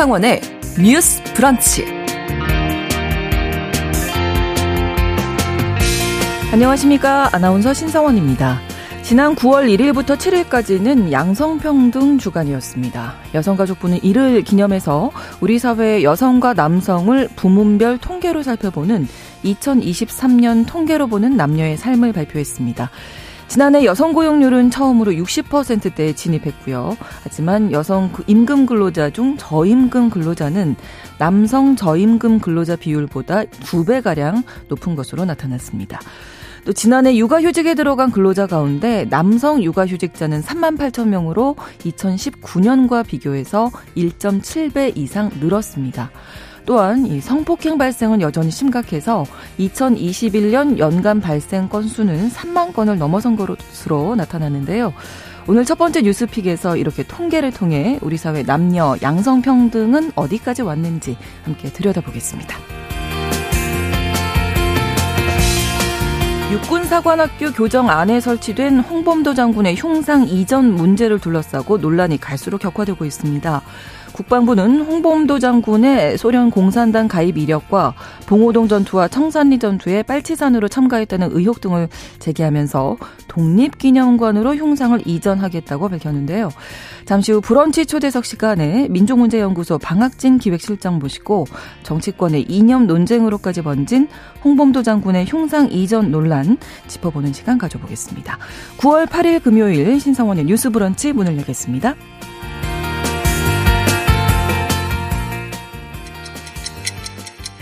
신성원의 뉴스 브런치. 안녕하십니까. 아나운서 신성원입니다. 지난 9월 1일부터 7일까지는 양성평등 주간이었습니다. 여성가족부는 이를 기념해서 우리 사회의 여성과 남성을 부문별 통계로 살펴보는 2023년 통계로 보는 남녀의 삶을 발표했습니다. 지난해 여성 고용률은 처음으로 60%대에 진입했고요. 하지만 여성 그 임금 근로자 중 저임금 근로자는 남성 저임금 근로자 비율보다 2배가량 높은 것으로 나타났습니다. 또 지난해 육아휴직에 들어간 근로자 가운데 남성 육아휴직자는 3만 8천 명으로 2019년과 비교해서 1.7배 이상 늘었습니다. 또한 이 성폭행 발생은 여전히 심각해서 2021년 연간 발생 건수는 3만 건을 넘어선 것으로 나타나는데요. 오늘 첫 번째 뉴스픽에서 이렇게 통계를 통해 우리 사회 남녀 양성평등은 어디까지 왔는지 함께 들여다보겠습니다. 육군사관학교 교정 안에 설치된 홍범도 장군의 흉상 이전 문제를 둘러싸고 논란이 갈수록 격화되고 있습니다. 국방부는 홍범도 장군의 소련 공산당 가입 이력과 봉오동 전투와 청산리 전투에 빨치산으로 참가했다는 의혹 등을 제기하면서 독립기념관으로 흉상을 이전하겠다고 밝혔는데요. 잠시 후 브런치 초대석 시간에 민족문제연구소 방학진 기획실장 모시고 정치권의 이념 논쟁으로까지 번진 홍범도 장군의 흉상 이전 논란 짚어보는 시간 가져보겠습니다. 9월 8일 금요일 신성원의 뉴스 브런치 문을 열겠습니다.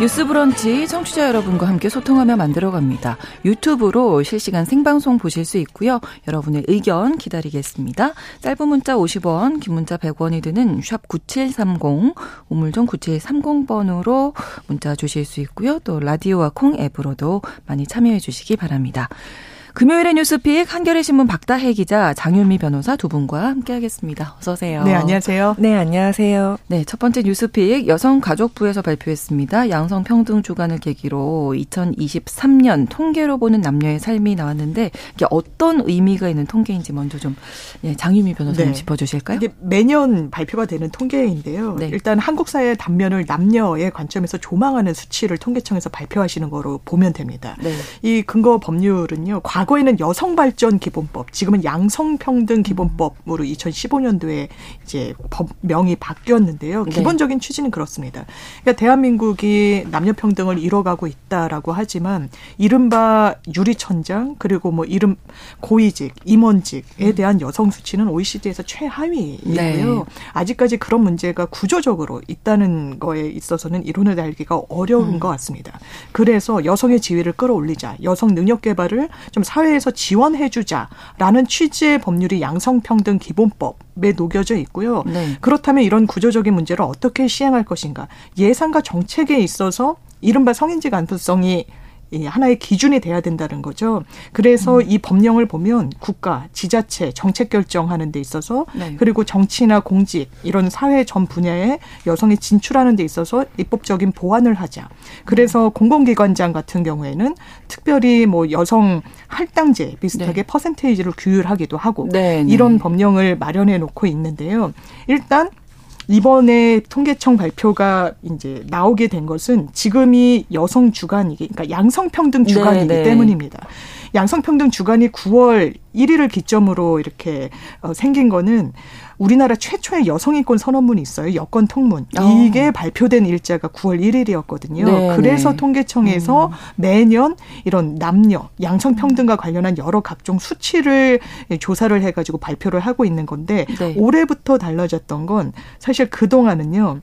뉴스 브런치 청취자 여러분과 함께 소통하며 만들어갑니다. 유튜브로 실시간 생방송 보실 수 있고요. 여러분의 의견 기다리겠습니다. 짧은 문자 50원, 긴 문자 100원이 드는 샵 9730, 우물정 9730번으로 문자 주실 수 있고요. 또 라디오와 콩 앱으로도 많이 참여해 주시기 바랍니다. 금요일의 뉴스픽 한겨레 신문 박다혜 기자 장윤미 변호사 두 분과 함께하겠습니다. 어서 오세요. 네, 안녕하세요. 네, 안녕하세요. 네, 첫 번째 뉴스픽 여성가족부에서 발표했습니다. 양성평등 주간을 계기로 2023년 통계로 보는 남녀의 삶이 나왔는데 이게 어떤 의미가 있는 통계인지 먼저 좀 예, 장윤미 변호사님 네. 짚어주실까요? 이게 매년 발표가 되는 통계인데요. 네. 일단 한국 사회 단면을 남녀의 관점에서 조망하는 수치를 통계청에서 발표하시는 거로 보면 됩니다. 네. 이 근거 법률은요. 과 과거에는 여성 발전 기본법, 지금은 양성 평등 기본법으로 2015년도에 이제 법명이 바뀌었는데요. 네. 기본적인 취지는 그렇습니다. 그러니까 대한민국이 남녀 평등을 이뤄가고 있다라고 하지만 이른바 유리천장 그리고 뭐 이름 고위직, 임원직에 음. 대한 여성 수치는 OECD에서 최하위이고요. 네. 아직까지 그런 문제가 구조적으로 있다는 거에 있어서는 이론을 달기가 어려운 음. 것 같습니다. 그래서 여성의 지위를 끌어올리자, 여성 능력 개발을 좀 사 회에서 지원해주자라는 취지의 법률이 양성평등 기본법에 녹여져 있고요. 네. 그렇다면 이런 구조적인 문제를 어떻게 시행할 것인가? 예산과 정책에 있어서 이른바 성인지 간부성이 이 하나의 기준이 돼야 된다는 거죠. 그래서 음. 이 법령을 보면 국가, 지자체, 정책 결정하는 데 있어서 네. 그리고 정치나 공직 이런 사회 전 분야에 여성이 진출하는 데 있어서 입법적인 보완을 하자. 그래서 음. 공공기관장 같은 경우에는 특별히 뭐 여성 할당제 비슷하게 네. 퍼센테이지를 규율하기도 하고 네, 네. 이런 법령을 마련해 놓고 있는데요. 일단 이번에 통계청 발표가 이제 나오게 된 것은 지금이 여성 주간이기 그러니까 양성평등 주간이기 네, 네. 때문입니다. 양성평등 주간이 9월 1일을 기점으로 이렇게 어, 생긴 거는 우리나라 최초의 여성인권 선언문이 있어요. 여권 통문. 어. 이게 발표된 일자가 9월 1일이었거든요. 네, 그래서 네. 통계청에서 음. 매년 이런 남녀 양성 평등과 관련한 여러 각종 수치를 조사를 해 가지고 발표를 하고 있는 건데 네. 올해부터 달라졌던 건 사실 그 동안은요.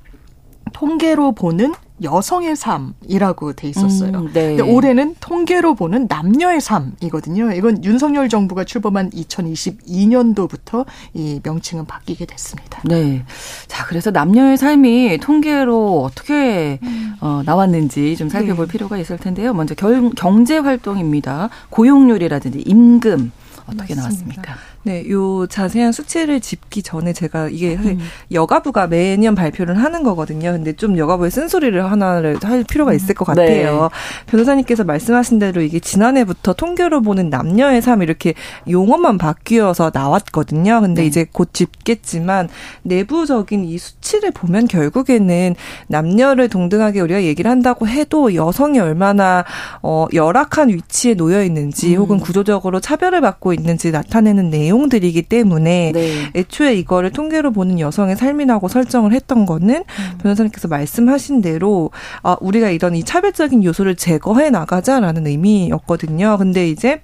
통계로 보는 여성의 삶이라고 돼 있었어요. 음, 네. 근데 올해는 통계로 보는 남녀의 삶이거든요. 이건 윤석열 정부가 출범한 2022년도부터 이 명칭은 바뀌게 됐습니다. 네. 자, 그래서 남녀의 삶이 통계로 어떻게 음. 어, 나왔는지 좀 살펴볼 네. 필요가 있을 텐데요. 먼저 결, 경제 활동입니다. 고용률이라든지 임금 어떻게 맞습니다. 나왔습니까? 네, 요 자세한 수치를 짚기 전에 제가 이게 사실 음. 여가부가 매년 발표를 하는 거거든요. 근데 좀 여가부의 쓴소리를 하나를 할 필요가 있을 것 같아요. 네. 변호사님께서 말씀하신 대로 이게 지난해부터 통계로 보는 남녀의 삶 이렇게 용어만 바뀌어서 나왔거든요. 근데 네. 이제 곧 짚겠지만 내부적인 이 수치를 보면 결국에는 남녀를 동등하게 우리가 얘기를 한다고 해도 여성이 얼마나 어 열악한 위치에 놓여 있는지 음. 혹은 구조적으로 차별을 받고 있는지 나타내는 내용 내용들이기 때문에 네. 애초에 이거를 통계로 보는 여성의 삶이라고 설정을 했던 거는 음. 변호사님께서 말씀하신 대로 아, 우리가 이런 이 차별적인 요소를 제거해 나가자라는 의미였거든요. 근데 이제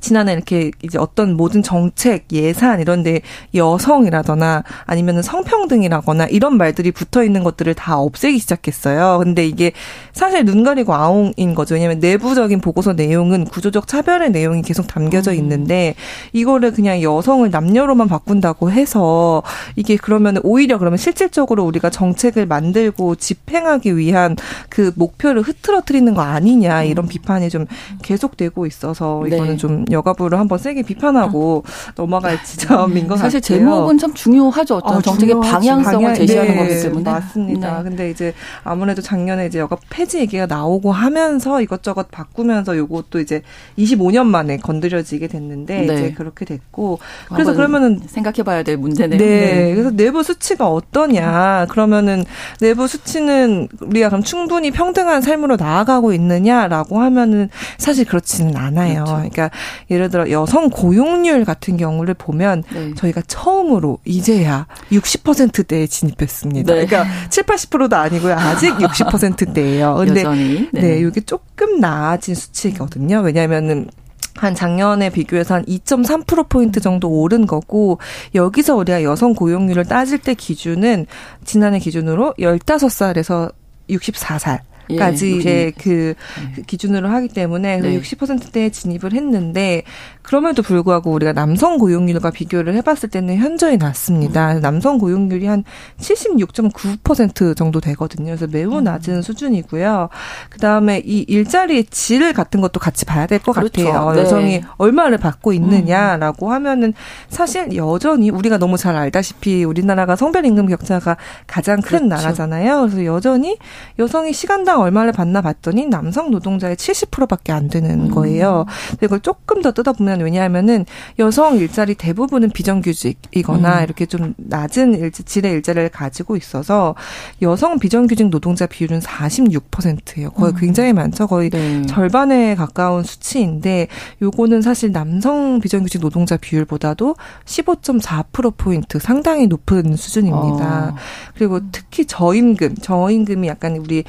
지난해 이렇게 이제 어떤 모든 정책, 예산 이런 데 여성이라거나 아니면은 성평등이라거나 이런 말들이 붙어 있는 것들을 다 없애기 시작했어요. 근데 이게 사실 눈 가리고 아웅인 거죠. 왜냐하면 내부적인 보고서 내용은 구조적 차별의 내용이 계속 담겨져 음. 있는데 이거를 그냥 여성을 남녀로만 바꾼다고 해서 이게 그러면 오히려 그러면 실질적으로 우리가 정책을 만들고 집행하기 위한 그 목표를 흐트러뜨리는 거 아니냐 이런 음. 비판이 좀 계속되고 있어서 이거는 네. 좀 여가부를 한번 세게 비판하고 넘어갈 지점인 것 사실 같아요. 제목은 참 중요하죠. 어떤 어, 정책의 방향성을 방향, 제시하는 네, 거기 때문에 맞습니다. 네. 근데 이제 아무래도 작년에 이제 여가 폐지 얘기가 나오고 하면서 이것저것 바꾸면서 요것도 이제 25년 만에 건드려지게 됐는데 네. 이제 그렇게 됐고 그래서 그러면은 생각해 봐야 될 문제네요. 네. 네. 그래서 내부 수치가 어떠냐? 그러면은 내부 수치는 우리가 그럼 충분히 평등한 삶으로 나아가고 있느냐라고 하면은 사실 그렇지는 않아요. 그렇죠. 그러니까 예를 들어 여성 고용률 같은 경우를 보면 네. 저희가 처음으로 이제야 60%대에 진입했습니다. 네. 그러니까 7, 80%도 아니고요. 아직 60%대예요. 근데 여전히. 네. 네, 이게 조금 나아진 수치거든요. 왜냐하면은 한 작년에 비교해서 한 2.3%포인트 정도 오른 거고, 여기서 우리가 여성 고용률을 따질 때 기준은, 지난해 기준으로 15살에서 64살. 까지 예, 이제 그 네. 기준으로 하기 때문에 네. 60%대에 진입을 했는데 그럼에도 불구하고 우리가 남성 고용률과 비교를 해봤을 때는 현저히 낮습니다. 음. 남성 고용률이 한 76.9% 정도 되거든요. 그래서 매우 음. 낮은 수준이고요. 그 다음에 이 일자리의 질 같은 것도 같이 봐야 될것 그렇죠. 같아요. 네. 여성이 얼마를 받고 있느냐라고 음. 하면은 사실 여전히 우리가 너무 잘 알다시피 우리나라가 성별 임금 격차가 가장 큰 그렇죠. 나라잖아요. 그래서 여전히 여성이 시간당 얼마를 받나 봤더니 남성 노동자의 70%밖에 안 되는 음. 거예요. 이걸 조금 더 뜯어보면 왜냐하면은 여성 일자리 대부분은 비정규직이거나 음. 이렇게 좀 낮은 일, 질의 일자리를 가지고 있어서 여성 비정규직 노동자 비율은 46%예요. 거의 음. 굉장히 많죠. 거의 네. 절반에 가까운 수치인데 요거는 사실 남성 비정규직 노동자 비율보다도 15.4% 포인트 상당히 높은 수준입니다. 어. 그리고 특히 저임금, 저임금이 약간 우리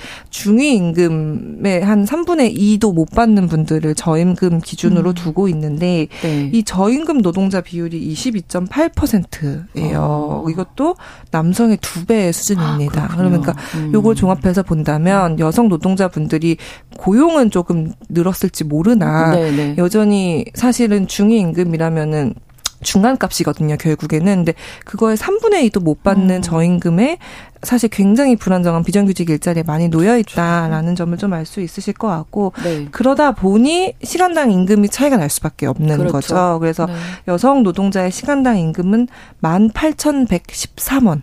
중위 임금의 한 3분의 2도 못 받는 분들을 저임금 기준으로 음. 두고 있는데 네. 이 저임금 노동자 비율이 22.8%예요. 어. 이것도 남성의 두 배의 수준입니다. 아, 그러니까 음. 요걸 종합해서 본다면 여성 노동자분들이 고용은 조금 늘었을지 모르나 네네. 네. 여전히 사실은 중위 임금이라면은 중간값이거든요, 결국에는. 근데 그거에 3분의 2도 못 받는 음. 저임금에 사실 굉장히 불안정한 비정규직 일자리에 많이 놓여 있다라는 점을 좀 알 수 있으실 것 같고 네. 그러다 보니 시간당 임금이 차이가 날 수밖에 없는 그렇죠. 거죠. 그래서 네. 여성 노동자의 시간당 임금은 18,113원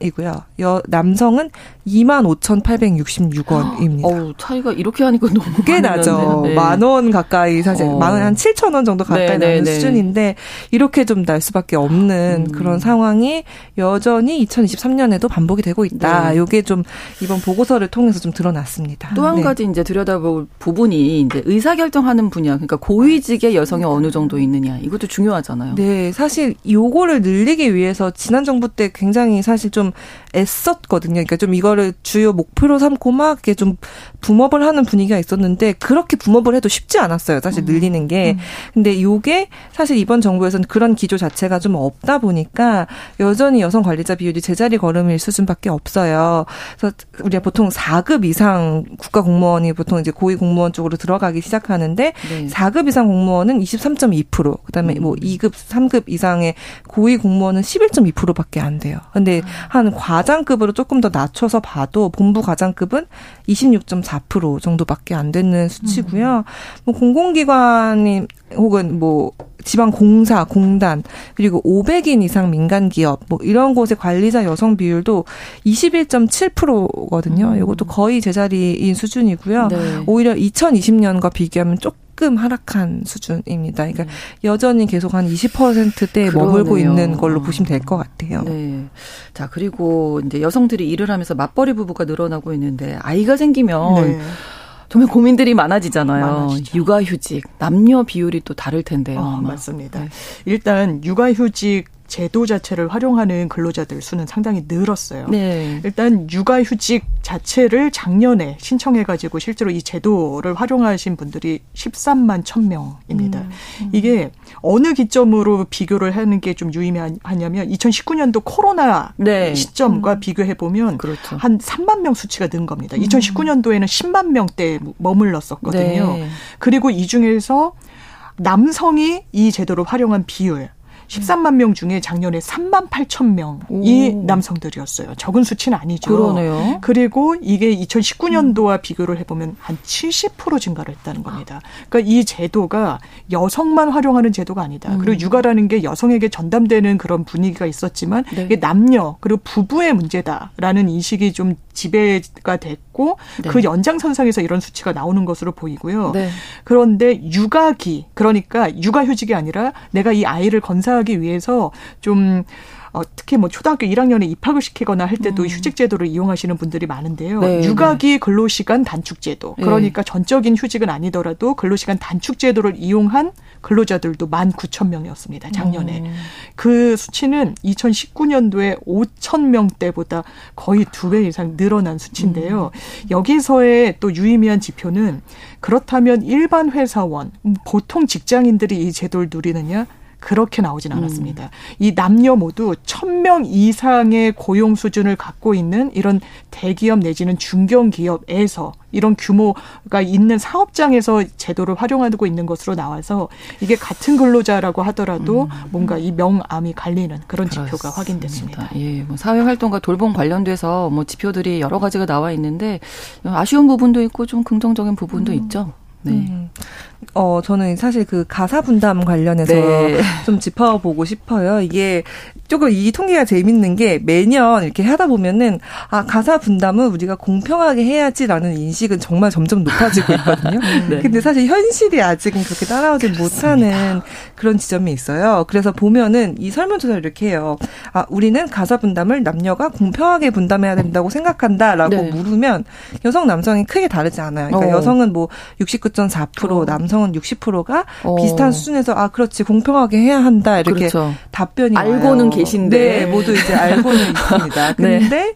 이고요. 여 남성은 25,866원입니다. 어우, 차이가 이렇게 하니까 너무 꽤 나죠. 네. 만원 가까이 사실 어. 만원 한 7천 원 정도 가까이 네, 네 나는 네, 수준인데 이렇게 좀 날 수밖에 없는 음. 그런 상황이 여전히 2023년에도 반복이 되고 있다. 네. 요게 좀 이번 보고서를 통해서 좀 드러났습니다. 또한 네. 가지 이제 들여다볼 부분이 이제 의사 결정하는 분야, 그러니까 고위직의 여성이 어느 정도 있느냐 이것도 중요하잖아요. 네, 사실 요거를 늘리기 위해서 지난 정부 때 굉장히 사실 좀 애썼거든요. 그러니까 좀 이 거를 주요 목표로 삼고 막 이렇게 좀 붐업을 하는 분위기가 있었는데 그렇게 붐업을 해도 쉽지 않았어요. 사실 음. 늘리는 게. 음. 근데 요게 사실 이번 정부에서는 그런 기조 자체가 좀 없다 보니까 여전히 여성 관리자 비율이 제자리 걸음일 수준밖에 없어요. 그래서 우리가 보통 4급 이상 국가 공무원이 보통 이제 고위 공무원 쪽으로 들어가기 시작하는데 네. 4급 이상 공무원은 23.2%, 그다음에 음. 뭐 2급, 3급 이상의 고위 공무원은 11.2%밖에 안 돼요. 근데 음. 한 과장 과장급으로 조금 더 낮춰서 봐도 본부 과장급은 26.4% 정도밖에 안 되는 수치고요. 음. 뭐 공공기관이 혹은 뭐 지방 공사, 공단, 그리고 500인 이상 민간 기업 뭐 이런 곳의 관리자 여성 비율도 21.7%거든요. 음. 이것도 거의 제자리인 수준이고요. 네. 오히려 2020년과 비교하면 조금 하락한 수준입니다. 그러니까 음. 여전히 계속 한 20%대에 그러네요. 머물고 있는 걸로 보시면 될 것 같아요. 네. 자, 그리고 이제 여성들이 일을 하면서 맞벌이 부부가 늘어나고 있는데 아이가 생기면 네. 정말 고민들이 많아지잖아요. 많아지죠. 육아휴직, 남녀 비율이 또 다를 텐데요. 어, 맞습니다. 네. 일단 육아휴직 제도 자체를 활용하는 근로자들 수는 상당히 늘었어요. 네. 일단 육아휴직 자체를 작년에 신청해가지고 실제로 이 제도를 활용하신 분들이 13만 1000명입니다. 음, 음. 이게 어느 기점으로 비교를 하는 게 좀 유의미하냐면 2019년도 코로나 네. 시점과 음. 비교해 보면 그렇죠. 한 3만 명 수치가 는 겁니다. 2019년도에는 10만 명대 머물렀었거든요. 네. 그리고 이 중에서 남성이 이 제도를 활용한 비율 13만 명 중에 작년에 3만 8천 명이 오. 남성들이었어요. 적은 수치는 아니죠. 그러네요. 그리고 이게 2019년도와 음. 비교를 해보면 한 70% 증가를 했다는 겁니다. 그러니까 이 제도가 여성만 활용하는 제도가 아니다. 음. 그리고 육아라는 게 여성에게 전담되는 그런 분위기가 있었지만 네. 이게 남녀 그리고 부부의 문제다라는 인식이 좀 지배가 됐고 네. 그 연장선상에서 이런 수치가 나오는 것으로 보이고요. 네. 그런데 육아기 그러니까 육아휴직이 아니라 내가 이 아이를 건사하기 위해서 좀 어, 특히 뭐 초등학교 1학년에 입학을 시키거나 할 때도 음. 휴직 제도를 이용하시는 분들이 많은데요. 네, 육아기 네. 근로시간 단축 제도. 네. 그러니까 네. 전적인 휴직은 아니더라도 근로시간 단축 제도를 이용한 근로자들도 1만 9천 명이었습니다. 작년에. 음. 그 수치는 2019년도에 5천 명대보다 거의 두 배 이상 늘어난 수치인데요. 음. 여기서의 또 유의미한 지표는 그렇다면 일반 회사원, 보통 직장인들이 이 제도를 누리느냐? 그렇게 나오진 않았습니다. 음. 이 남녀 모두 천 명 이상의 고용 수준을 갖고 있는 이런 대기업 내지는 중견기업에서 이런 규모가 있는 사업장에서 제도를 활용하고 있는 것으로 나와서 이게 같은 근로자라고 하더라도 음. 뭔가 이 명암이 갈리는 그런 그렇습니다. 지표가 확인됐습니다. 예, 뭐 사회 활동과 돌봄 관련돼서 뭐 지표들이 여러 가지가 나와 있는데 아쉬운 부분도 있고 좀 긍정적인 부분도 음. 있죠. 네. 음. 어, 저는 사실 그 가사 분담 관련해서 네. 좀 짚어보고 싶어요. 이게 조금 이 통계가 재밌는 게 매년 이렇게 하다 보면은 아, 가사 분담은 우리가 공평하게 해야지라는 인식은 정말 점점 높아지고 있거든요. 네. 근데 사실 현실이 아직은 그렇게 따라오지 못하는 그런 지점이 있어요. 그래서 보면은 이 설문조사를 이렇게 해요. 아, 우리는 가사 분담을 남녀가 공평하게 분담해야 된다고 생각한다라고 네. 물으면 여성, 남성이 크게 다르지 않아요. 그러니까 어. 여성은 뭐 69.4%, 어. 남성 은 60%가 어. 비슷한 수준에서 아 그렇지 공평하게 해야 한다 이렇게 그렇죠. 답변이 알고는 와요. 계신데 네, 모두 이제 알고는 있습니다. 네. 근데 네.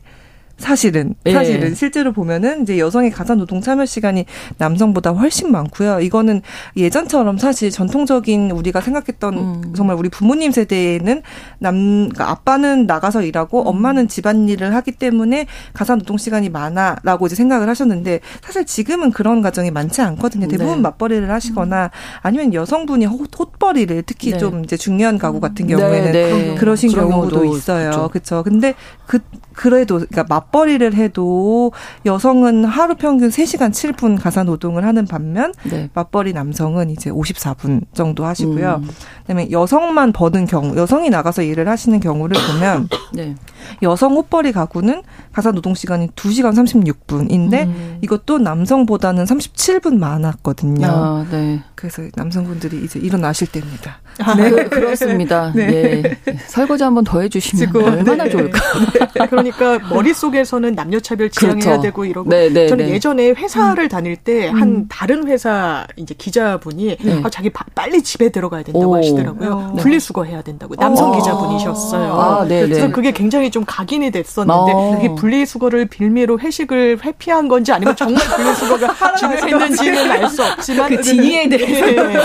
사실은 예. 사실은 실제로 보면은 이제 여성의 가사 노동 참여 시간이 남성보다 훨씬 많고요. 이거는 예전처럼 사실 전통적인 우리가 생각했던 음. 정말 우리 부모님 세대에는 남 그러니까 아빠는 나가서 일하고 음. 엄마는 집안일을 하기 때문에 가사 노동 시간이 많아라고 이제 생각을 하셨는데 사실 지금은 그런 가정이 많지 않거든요. 대부분 네. 맞벌이를 하시거나 아니면 여성분이 헛벌이를 특히 네. 좀 이제 중요한 가구 같은 네, 경우에는 네. 그러신 경우도 있어요. 그렇죠. 근데 그 그래도 그러니까 맞벌이를 해도 여성은 하루 평균 3시간 7분 가사 노동을 하는 반면 네. 맞벌이 남성은 이제 54분 정도 하시고요. 음. 그다음에 여성만 버는 경우, 여성이 나가서 일을 하시는 경우를 보면 네. 여성 옷벌이 가구는 가사 노동 시간이 2시간 36분인데 음. 이것도 남성보다는 37분 많았거든요. 아, 네. 그래서 남성분들이 이제 일어나실 때입니다. 아, 네. 그, 렇습니다 네. 예. 설거지 한번 더 해주시면 얼마나 네. 좋을까. 네. 그러니까 머릿속에서는 남녀차별 지향해야 그렇죠. 되고 이러고 네, 네, 저는 네. 예전에 회사를 음. 다닐 때한 음. 다른 회사 이제 기자분이 아, 자기 바, 빨리 집에 들어가야 된다고 오. 하시더라고요. 분리수거 해야 된다고 남성 오. 어. 기자분이셨어요. 아, 그래서 그게 굉장히 좀 각인이 됐었는데 어. 그게 분리수거를 빌미로 회식을 회피한 건지 아니면 정말 분리수거가 중요했는지는 알 수 없지만 그 진위에 대해서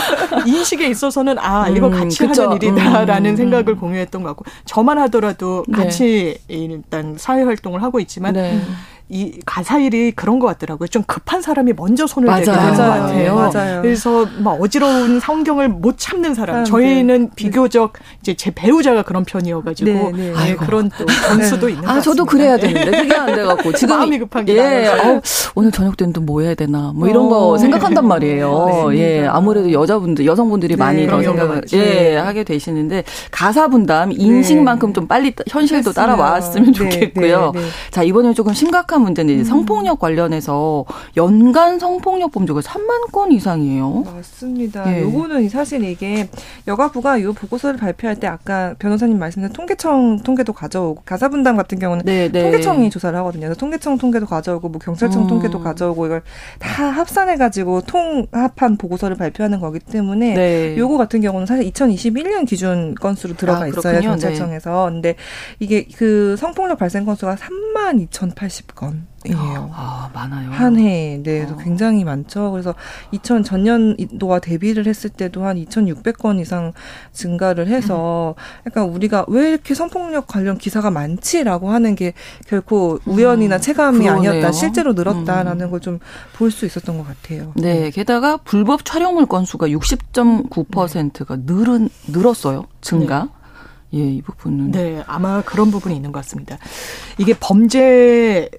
인식에 있어서는 아 이거 음, 같이 그쵸. 하는 일이다라는 음. 생각을 공유했던 것 같고 저만 하더라도 네. 같이 일단 사회 활동을 하고 있지만 네. 이 가사일이 그런 것 같더라고요. 좀 급한 사람이 먼저 손을 대게 되는 것 같아요. 맞아요. 그래서 막 어지러운 성경을 못 참는 사람. 아, 저희는 네. 비교적 이제 제 배우자가 그런 편이어가지고 네, 네. 네, 그런 또 전수도 네. 있는 것 같습니다. 아 저도 그래야 되는데 그게 안 돼갖고 지금 마음이 급한 게 예, 어, 오늘 저녁 때는 또 뭐 해야 되나 뭐 이런 거 어, 생각한단 말이에요. 예, 아무래도 여자분들 여성분들이 많이 더 생각을 예 하게 되시는데 가사 분담 인식만큼 좀 빨리 현실도 따라왔으면 좋겠고요. 자 이번에 조금 심각한 문제는 음. 성폭력 관련해서 연간 성폭력 범죄가 3만 건 이상이에요. 맞습니다. 예. 요거는 사실 이게 여가부가 이 보고서를 발표할 때 아까 변호사님 말씀하신 통계청 통계도 가져오고 가사 분담 같은 경우는 네, 네. 통계청이 조사를 하거든요. 그래서 통계청 통계도 가져오고 뭐 경찰청 음. 통계도 가져오고 이걸 다 합산해 가지고 통합한 보고서를 발표하는 거기 때문에 네. 요거 같은 경우는 사실 2021년 기준 건수로 들어가 아, 있어요. 경찰청에서. 네. 근데 이게 그 성폭력 발생 건수가 3만 2,080건. 이에요. 아, 많아요. 한 해. 네, 어. 굉장히 많죠. 그래서 2000 전년도와 대비를 했을 때도 한 2,600건 이상 증가를 해서 음. 약간 우리가 왜 이렇게 성폭력 관련 기사가 많지라고 하는 게 결코 우연이나 음, 체감이 그러네요. 아니었다. 실제로 늘었다라는 음. 걸좀 볼 수 있었던 것 같아요. 네, 네, 게다가 불법 촬영물 건수가 60.9%가 네. 늘은 늘었어요. 증가. 네. 예, 이 부분은. 네, 아마 그런 부분이 있는 것 같습니다. 이게 범죄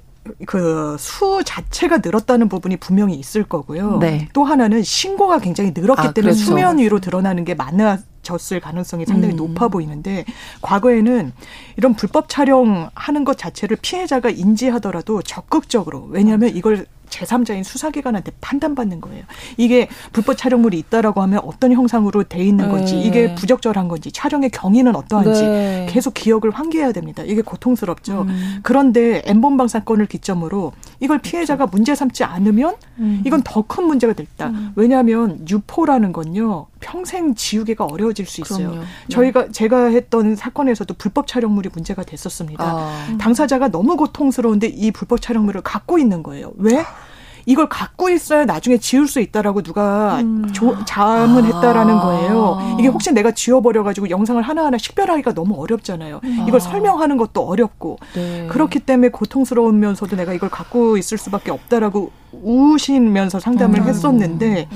그 수 자체가 늘었다는 부분이 분명히 있을 거고요. 네. 또 하나는 신고가 굉장히 늘었기 아, 때문에 그렇죠. 수면 위로 드러나는 게 많아졌을 가능성이 상당히 음. 높아 보이는데 과거에는 이런 불법 촬영하는 것 자체를 피해자가 인지하더라도 적극적으로 왜냐하면 이걸 제3자인 수사기관한테 판단받는 거예요. 이게 불법 촬영물이 있다라고 하면 어떤 형상으로 돼 있는 건지, 네. 이게 부적절한 건지, 촬영의 경위는 어떠한지 네. 계속 기억을 환기해야 됩니다. 이게 고통스럽죠. 음. 그런데 엠본방 사건을 기점으로 이걸 피해자가 그렇죠. 문제 삼지 않으면 음. 이건 더 큰 문제가 됐다. 음. 왜냐하면 유포라는 건요 평생 지우개가 어려워질 수 있어요. 그럼요. 저희가 네. 제가 했던 사건에서도 불법 촬영물이 문제가 됐었습니다. 아. 당사자가 너무 고통스러운데 이 불법 촬영물을 갖고 있는 거예요. 왜? 이걸 갖고 있어야 나중에 지울 수 있다라고 누가 음. 조, 자문을 아. 했다라는 거예요. 이게 혹시 내가 지워버려가지고 영상을 하나하나 식별하기가 너무 어렵잖아요. 음. 이걸 설명하는 것도 어렵고 네. 그렇기 때문에 고통스러우면서도 내가 이걸 갖고 있을 수밖에 없다라고 우시면서 상담을 음. 했었는데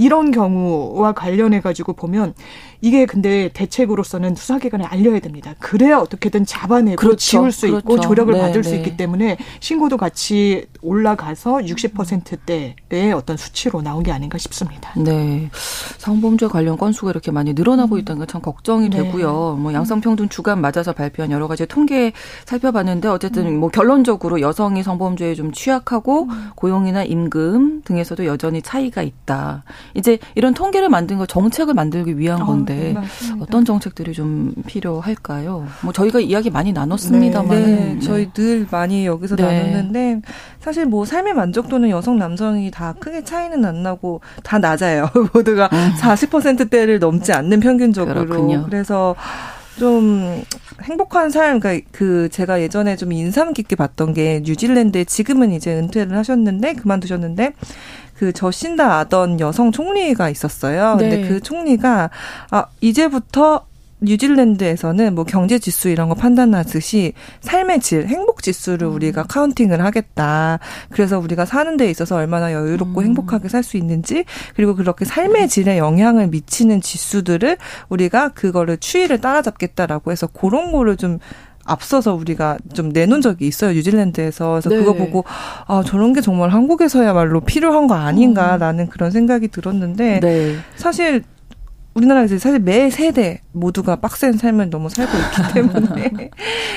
이런 경우와 관련해 가지고 보면 이게 근데 대책으로서는 수사기관에 알려야 됩니다. 그래야 어떻게든 잡아내고 그렇죠. 지울 수 있고 그렇죠. 조력을 네, 받을 네. 수 있기 때문에 신고도 같이 올라가서 60%대의 어떤 수치로 나온 게 아닌가 싶습니다. 네. 성범죄 관련 건수가 이렇게 많이 늘어나고 음. 있다는 건 참 걱정이 네. 되고요. 뭐 양성평등 주간 맞아서 발표한 여러 가지 통계 살펴봤는데 어쨌든 음. 뭐 결론적으로 여성이 성범죄에 좀 취약하고 음. 고용이나 임금 등에서도 여전히 차이가 있다. 이제 이런 통계를 만든 거 정책을 만들기 위한 어, 건데 어, 어떤 정책들이 좀 필요할까요? 뭐 저희가 이야기 많이 나눴습니다만 네, 네. 네. 저희 늘 많이 여기서 네. 나눴는데 사실 뭐 삶의 만족도는 여성 남성이 다 크게 차이는 안 나고 다 낮아요. 모두가 음. 40%대를 넘지 않는 평균적으로 그렇군요. 그래서 좀 행복한 삶, 그러니까 그 제가 예전에 좀 인상 깊게 봤던 게 뉴질랜드에 지금은 이제 은퇴를 하셨는데 그만두셨는데 그 저신다 아던 여성 총리가 있었어요. 네. 근데 그 총리가 아 이제부터 뉴질랜드에서는 뭐 경제 지수 이런 거 판단하듯이 삶의 질, 행복 지수를 음. 우리가 counting을 하겠다. 그래서 우리가 사는 데 있어서 얼마나 여유롭고 음. 행복하게 살 수 있는지 그리고 그렇게 삶의 질에 영향을 미치는 지수들을 우리가 그거를 추이를 따라잡겠다라고 해서 그런 거를 좀 앞서서 우리가 좀 내놓은 적이 있어요 뉴질랜드에서 그래서 네. 그거 보고 아 저런 게 정말 한국에서야말로 필요한 거 아닌가라는 음. 그런 생각이 들었는데 네. 사실 우리나라에서 사실 매 세대 모두가 빡센 삶을 너무 살고 있기 때문에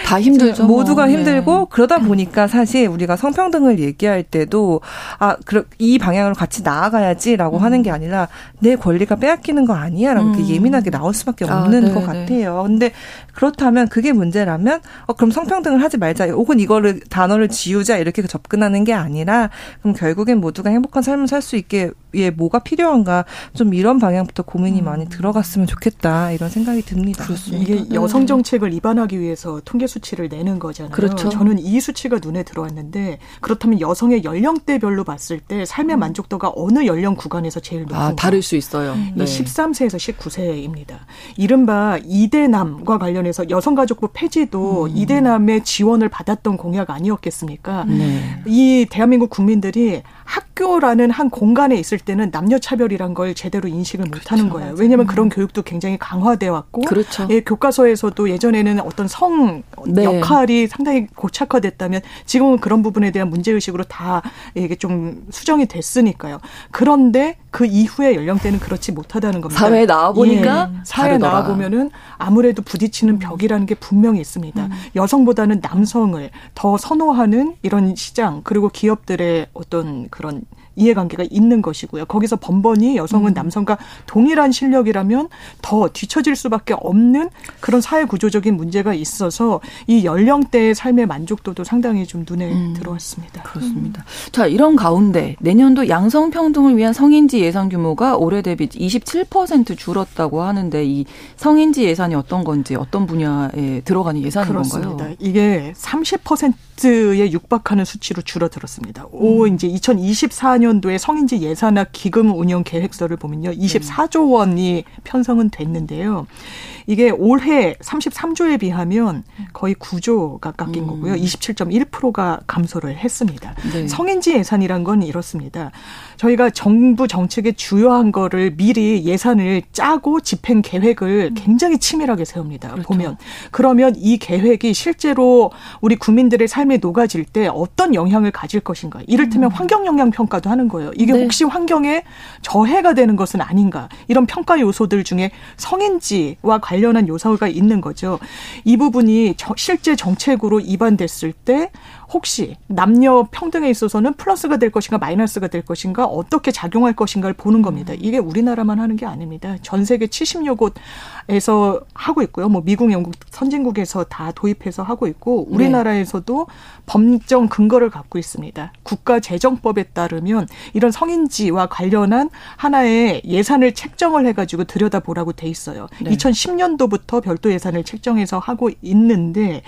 다 힘들죠. 모두가 뭐. 힘들고 네. 그러다 보니까 사실 우리가 성평등을 얘기할 때도 아이 방향으로 같이 나아가야지라고 음. 하는 게 아니라 내 권리가 빼앗기는 거 아니야라고 음. 예민하게 나올 수밖에 아, 없는 아, 것 같아요. 근데 그렇다면 그게 문제라면 어 그럼 성평등을 하지 말자 혹은 이거를 단어를 지우자 이렇게 접근하는 게 아니라 그럼 결국엔 모두가 행복한 삶을 살 수 있게 예, 뭐가 필요한가 좀 이런 방향부터 고민이 음. 많이 들어갔으면 좋겠다 이런 생각이 듭니다. 그렇습니다. 이게 음. 여성 정책을 입안하기 위해서 통계 수치를 내는 거잖아요. 그렇죠. 저는 이 수치가 눈에 들어왔는데 그렇다면 여성의 연령대별로 봤을 때 삶의 음. 만족도가 어느 연령 구간에서 제일 높은가? 아, 다를 수 있어요. 네. 13세에서 19세입니다. 이른바 이대남과 관련해서 여성가족부 폐지도 음. 이대남의 지원을 받았던 공약 아니었겠습니까? 네. 이 대한민국 국민들이 학교라는 한 공간에 있을 때는 남녀 차별이란 걸 제대로 인식을 못 하는 그렇죠. 거예요. 왜냐하면 그런 교육도 굉장히 강화돼 왔고 그렇죠. 예, 교과서에서도 예전에는 어떤 성 네. 역할이 상당히 고착화됐다면 지금은 그런 부분에 대한 문제 의식으로 다 이게 좀 수정이 됐으니까요. 그런데 그 이후의 연령대는 그렇지 못하다는 겁니다. 사회에 나와 보니까 예, 사회에 나와 보면은 아무래도 부딪히는 벽이라는 게 분명히 있습니다. 음. 여성보다는 남성을 더 선호하는 이런 시장 그리고 기업들의 어떤 그런 이해관계가 있는 것이고요. 거기서 번번이 여성은 음. 남성과 동일한 실력이라면 더 뒤처질 수밖에 없는 그런 사회 구조적인 문제가 있어서 이 연령대의 삶의 만족도도 상당히 좀 눈에 음. 들어왔습니다. 그렇습니다. 음. 자, 이런 가운데 내년도 양성 평등을 위한 성인지 예산 규모가 올해 대비 27% 줄었다고 하는데 이 성인지 예산이 어떤 건지 어떤 분야에 들어가는 예산인 그렇습니다. 건가요? 이게 30%에 육박하는 수치로 줄어들었습니다. 오 음. 이제 2024년 2024년도에 성인지 예산학 기금 운영 계획서를 보면요. 24조 원이 편성은 됐는데요. 이게 올해 33조에 비하면 거의 9조가 깎인 음. 거고요. 27.1%가 감소를 했습니다. 네. 성인지 예산이란 건 이렇습니다. 저희가 정부 정책의 주요한 거를 미리 예산을 짜고 집행 계획을 음. 굉장히 치밀하게 세웁니다. 그렇죠. 보면 그러면 이 계획이 실제로 우리 국민들의 삶에 녹아질 때 어떤 영향을 가질 것인가. 이를테면 음. 환경 영향 평가도 하는 거예요. 이게 네. 혹시 환경에 저해가 되는 것은 아닌가. 이런 평가 요소들 중에 성인지와 관련 관련한 요소가 있는 거죠. 이 부분이 실제 정책으로 입안됐을 때 혹시 남녀 평등에 있어서는 플러스가 될 것인가 마이너스가 될 것인가 어떻게 작용할 것인가를 보는 겁니다. 이게 우리나라만 하는 게 아닙니다. 전 세계 70여 곳에서 하고 있고요. 뭐 미국, 영국 선진국에서 다 도입해서 하고 있고 네. 우리나라에서도 네. 법정 근거를 갖고 있습니다. 국가 재정법에 따르면 이런 성인지와 관련한 하나의 예산을 책정을 해가지고 들여다보라고 돼 있어요. 네. 2010년도부터 별도 예산을 책정해서 하고 있는데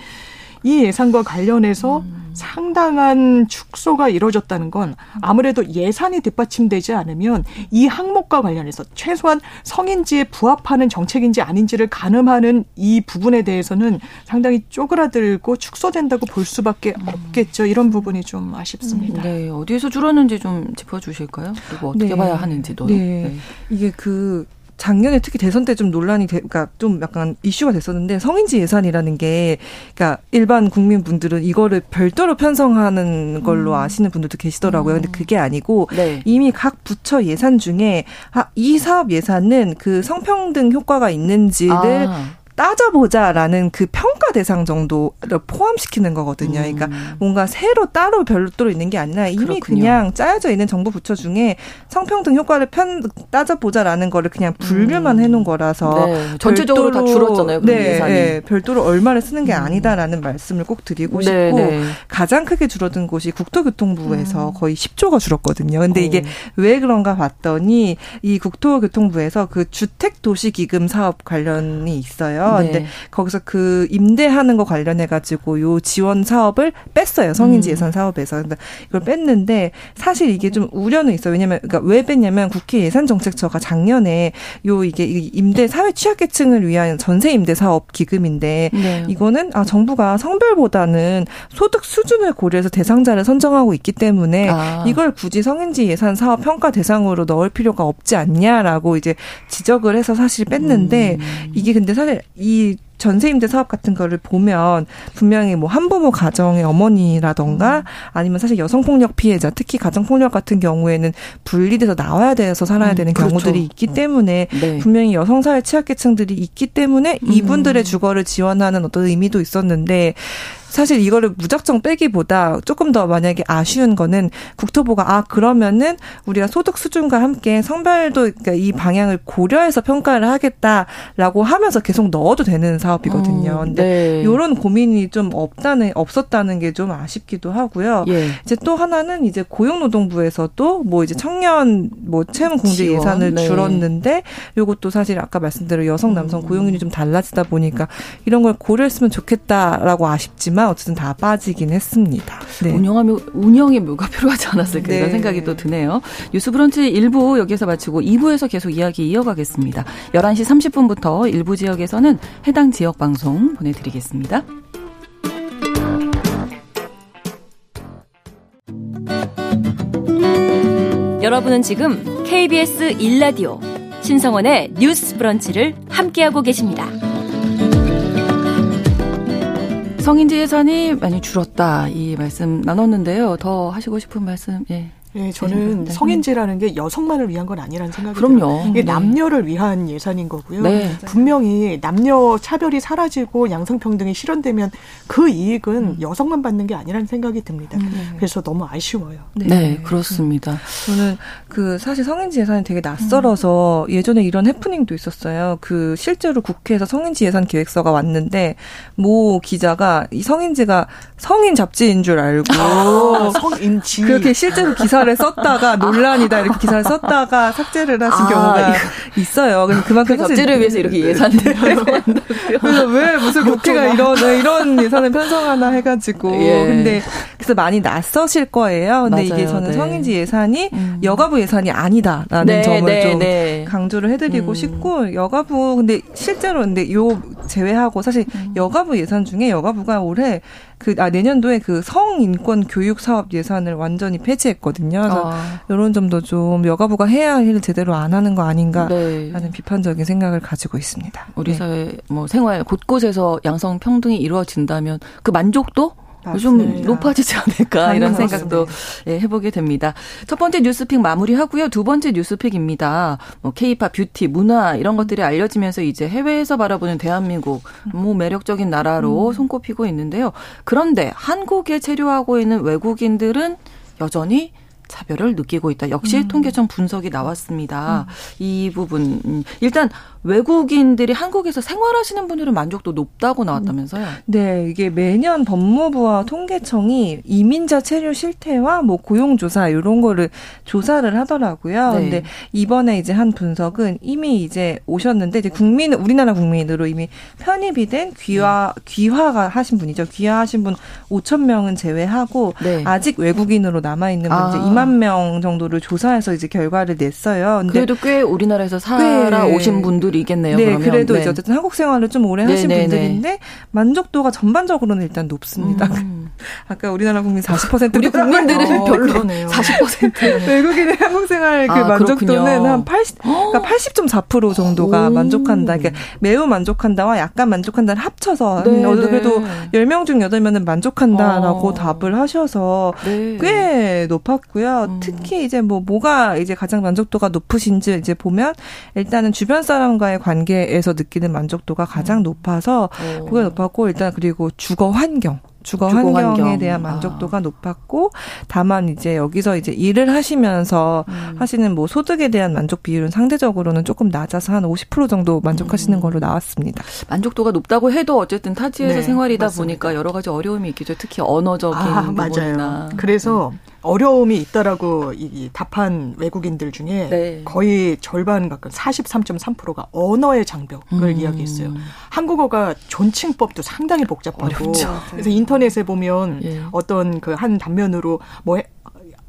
이 예산과 관련해서 음. 상당한 축소가 이루어졌다는 건 아무래도 예산이 뒷받침되지 않으면 이 항목과 관련해서 최소한 성인지에 부합하는 정책인지 아닌지를 가늠하는 이 부분에 대해서는 상당히 쪼그라들고 축소된다고 볼 수밖에 음. 없겠죠. 이런 부분이 좀 아쉽습니다. 네, 어디에서 줄었는지 좀 짚어주실까요? 그리고 어떻게 네. 봐야 하는지도. 네. 네. 이게 그 작년에 특히 대선 때 좀 논란이 되, 그러니까 좀 약간 이슈가 됐었는데 성인지 예산이라는 게 그러니까 일반 국민분들은 이거를 별도로 편성하는 걸로 음. 아시는 분들도 계시더라고요. 음. 근데 그게 아니고 네. 이미 각 부처 예산 중에 아, 이 사업 예산은 그 성평등 효과가 있는지를 아. 따져보자라는 그 평가 대상 정도를 포함시키는 거거든요. 그러니까 음. 뭔가 새로 따로 별도로 있는 게 아니라 이미 그렇군요. 그냥 짜여져 있는 정부 부처 중에 성평등 효과를 편 따져보자라는 거를 그냥 분류만 음. 해놓은 거라서 네. 전체적으로 다 줄었잖아요. 네, 예산이. 네, 별도로 얼마를 쓰는 게 음. 아니다라는 말씀을 꼭 드리고 네, 싶고 네. 가장 크게 줄어든 곳이 국토교통부에서 음. 거의 10조가 줄었거든요. 근데 오. 이게 왜 그런가 봤더니 이 국토교통부에서 그 주택 도시 기금 사업 관련이 있어요. 있어요. 네. 근데 거기서 그 임대하는 거 관련해 가지고 요 지원 사업을 뺐어요. 성인지 음. 예산 사업에서. 근데 이걸 뺐는데 사실 이게 좀 우려는 있어요. 왜냐면 그러니까 왜 뺐냐면 국회 예산 정책처가 작년에 요 이게 임대 사회 취약계층을 위한 전세 임대 사업 기금인데 네. 이거는 아 정부가 성별보다는 소득 수준을 고려해서 대상자를 선정하고 있기 때문에 아. 이걸 굳이 성인지 예산 사업 평가 대상으로 넣을 필요가 없지 않냐라고 이제 지적을 해서 사실 뺐는데 음. 이게 근데 사실 이 전세임대 사업 같은 거를 보면 분명히 뭐 한부모 가정의 어머니라던가 아니면 사실 여성폭력 피해자 특히 가정폭력 같은 경우에는 분리돼서 나와야 돼서 살아야 음, 되는 그렇죠. 경우들이 있기 때문에 네. 분명히 여성사회 취약계층들이 있기 때문에 음. 이분들의 주거를 지원하는 어떤 의미도 있었는데 사실 이거를 무작정 빼기보다 조금 더 만약에 아쉬운 거는 국토부가 아 그러면은 우리가 소득 수준과 함께 성별도 그러니까 이 방향을 고려해서 평가를 하겠다라고 하면서 계속 넣어도 되는 사업이거든요. 음, 근데 네. 이런 고민이 좀 없다는 없었다는 게 좀 아쉽기도 하고요. 예. 이제 또 하나는 이제 고용노동부에서도 뭐 이제 청년 뭐 채용 공제 예산을 네. 줄었는데 요것도 사실 아까 말씀대로 여성 남성 음. 고용률이 좀 달라지다 보니까 이런 걸 고려했으면 좋겠다라고 아쉽지만 어쨌든 다 빠지긴 했습니다. 네. 운영하면 운영에 뭐가 필요하지 않았을까 네. 이런 생각이 또 드네요. 뉴스 브런치 1부 여기서 마치고 2부에서 계속 이야기 이어가겠습니다. 11시 30분부터 일부 지역에서는 해당 지역 방송 보내드리겠습니다. 여러분은 지금 KBS 1라디오 신성원의 뉴스 브런치를 함께하고 계십니다. 성인지 예산이 많이 줄었다 이 말씀 나눴는데요. 더 하시고 싶은 말씀 예. 네, 저는 네. 성인지라는 게 여성만을 위한 건 아니라는 생각이 그럼요. 들어요. 이게 네. 남녀를 위한 예산인 거고요. 네. 분명히 남녀 차별이 사라지고 양성평등이 실현되면 그 이익은 음. 여성만 받는 게 아니라는 생각이 듭니다. 음. 그래서 너무 아쉬워요. 네, 네 그렇습니다. 저는 그 사실 성인지 예산이 되게 낯설어서 음. 예전에 이런 해프닝도 있었어요. 그 실제로 국회에서 성인지 예산 계획서가 왔는데 모 기자가 이 성인지가 성인 잡지인 줄 알고 아, 성인지 그렇게 실제로 기사 기사를 썼다가 논란이다 이렇게 기사를 썼다가 삭제를 하신 아, 경우가 있어요. 그럼 그만큼 그 사실을 위해서 이렇게 예산을 그래서 왜 무슨 국회가 이런 이런 예산을 편성하나 해가지고 예. 근데 그래서 많이 낯서실 거예요. 근데 맞아요. 이게 저는 네. 성인지 예산이 음. 여가부 예산이 아니다라는 네, 점을 네, 좀 네. 강조를 해드리고 음. 싶고 여가부 근데 실제로 근데 요 제외하고 사실 음. 여가부 예산 중에 여가부가 올해 그, 아, 내년도에 그 성인권 교육 사업 예산을 완전히 폐지했거든요. 그래서 아. 이런 점도 좀 여가부가 해야 할 일을 제대로 안 하는 거 아닌가라는 네. 비판적인 생각을 가지고 있습니다. 우리 네. 사회 뭐 생활 곳곳에서 양성 평등이 이루어진다면 그 만족도 좀 높아지지 않을까 이런 생각도 예, 해보게 됩니다. 첫 번째 뉴스픽 마무리하고요. 두 번째 뉴스픽입니다. 뭐 K-팝, 뷰티, 문화 이런 것들이 알려지면서 이제 해외에서 바라보는 대한민국 뭐 매력적인 나라로 음. 손꼽히고 있는데요. 그런데 한국에 체류하고 있는 외국인들은 여전히 차별을 느끼고 있다. 역시 음. 통계청 분석이 나왔습니다. 음. 이 부분 음, 일단 외국인들이 한국에서 생활하시는 분들은 만족도 높다고 나왔다면서요? 네, 이게 매년 법무부와 통계청이 이민자 체류 실태와 뭐 고용 조사 이런 거를 조사를 하더라고요. 네. 근데 이번에 이제 한 분석은 이미 이제 오셨는데 이제 국민 우리나라 국민으로 이미 편입이 된 귀화 네. 귀화가 하신 분이죠. 귀화하신 분 5천 명은 제외하고 네. 아직 외국인으로 남아 있는 분 아. 이제 2만 명 정도를 조사해서 이제 결과를 냈어요. 근데 그래도 꽤 우리나라에서 살아 오신 분들이 분들이겠네요. 네, 그러면. 그래도 네. 이제 어쨌든 한국 생활을 좀 오래 하신 네, 네, 네. 분들인데 만족도가 전반적으로는 일단 높습니다. 음. 아까 우리나라 국민 40% 우리 국민들은 어, 별로 40% 외국인의 한국 생활 그 아, 만족도는 그렇군요. 한 80, 그러니까 80.4% 정도가 오. 만족한다. 그러니까 매우 만족한다와 약간 만족한다를 합쳐서 네, 그래도 네. 10명 중 8명은 만족한다라고 어. 답을 하셔서 네. 꽤 높았고요. 음. 특히 이제 뭐 뭐가 이제 가장 만족도가 높으신지 이제 보면 일단은 주변 사람과의 관계에서 느끼는 만족도가 가장 음. 높아서 그게 높았고 일단 그리고 주거 환경 주거, 주거 환경에 환경. 대한 만족도가 아. 높았고 다만 이제 여기서 이제 일을 하시면서 음. 하시는 뭐 소득에 대한 만족 비율은 상대적으로는 조금 낮아서 한 50% 정도 만족하시는 음. 걸로 나왔습니다. 만족도가 높다고 해도 어쨌든 타지에서 네, 생활이다 맞습니다. 보니까 여러 가지 어려움이 있겠죠. 특히 언어적인 아, 부분이나. 맞아요. 그래서 네. 어려움이 있다라고 이, 답한 외국인들 중에 네. 거의 절반 가까운 43.3%가 언어의 장벽을 음. 이야기했어요. 한국어가 존칭법도 상당히 복잡하고 어렵죠. 그래서 인터넷에 보면 예. 어떤 그 한 단면으로 뭐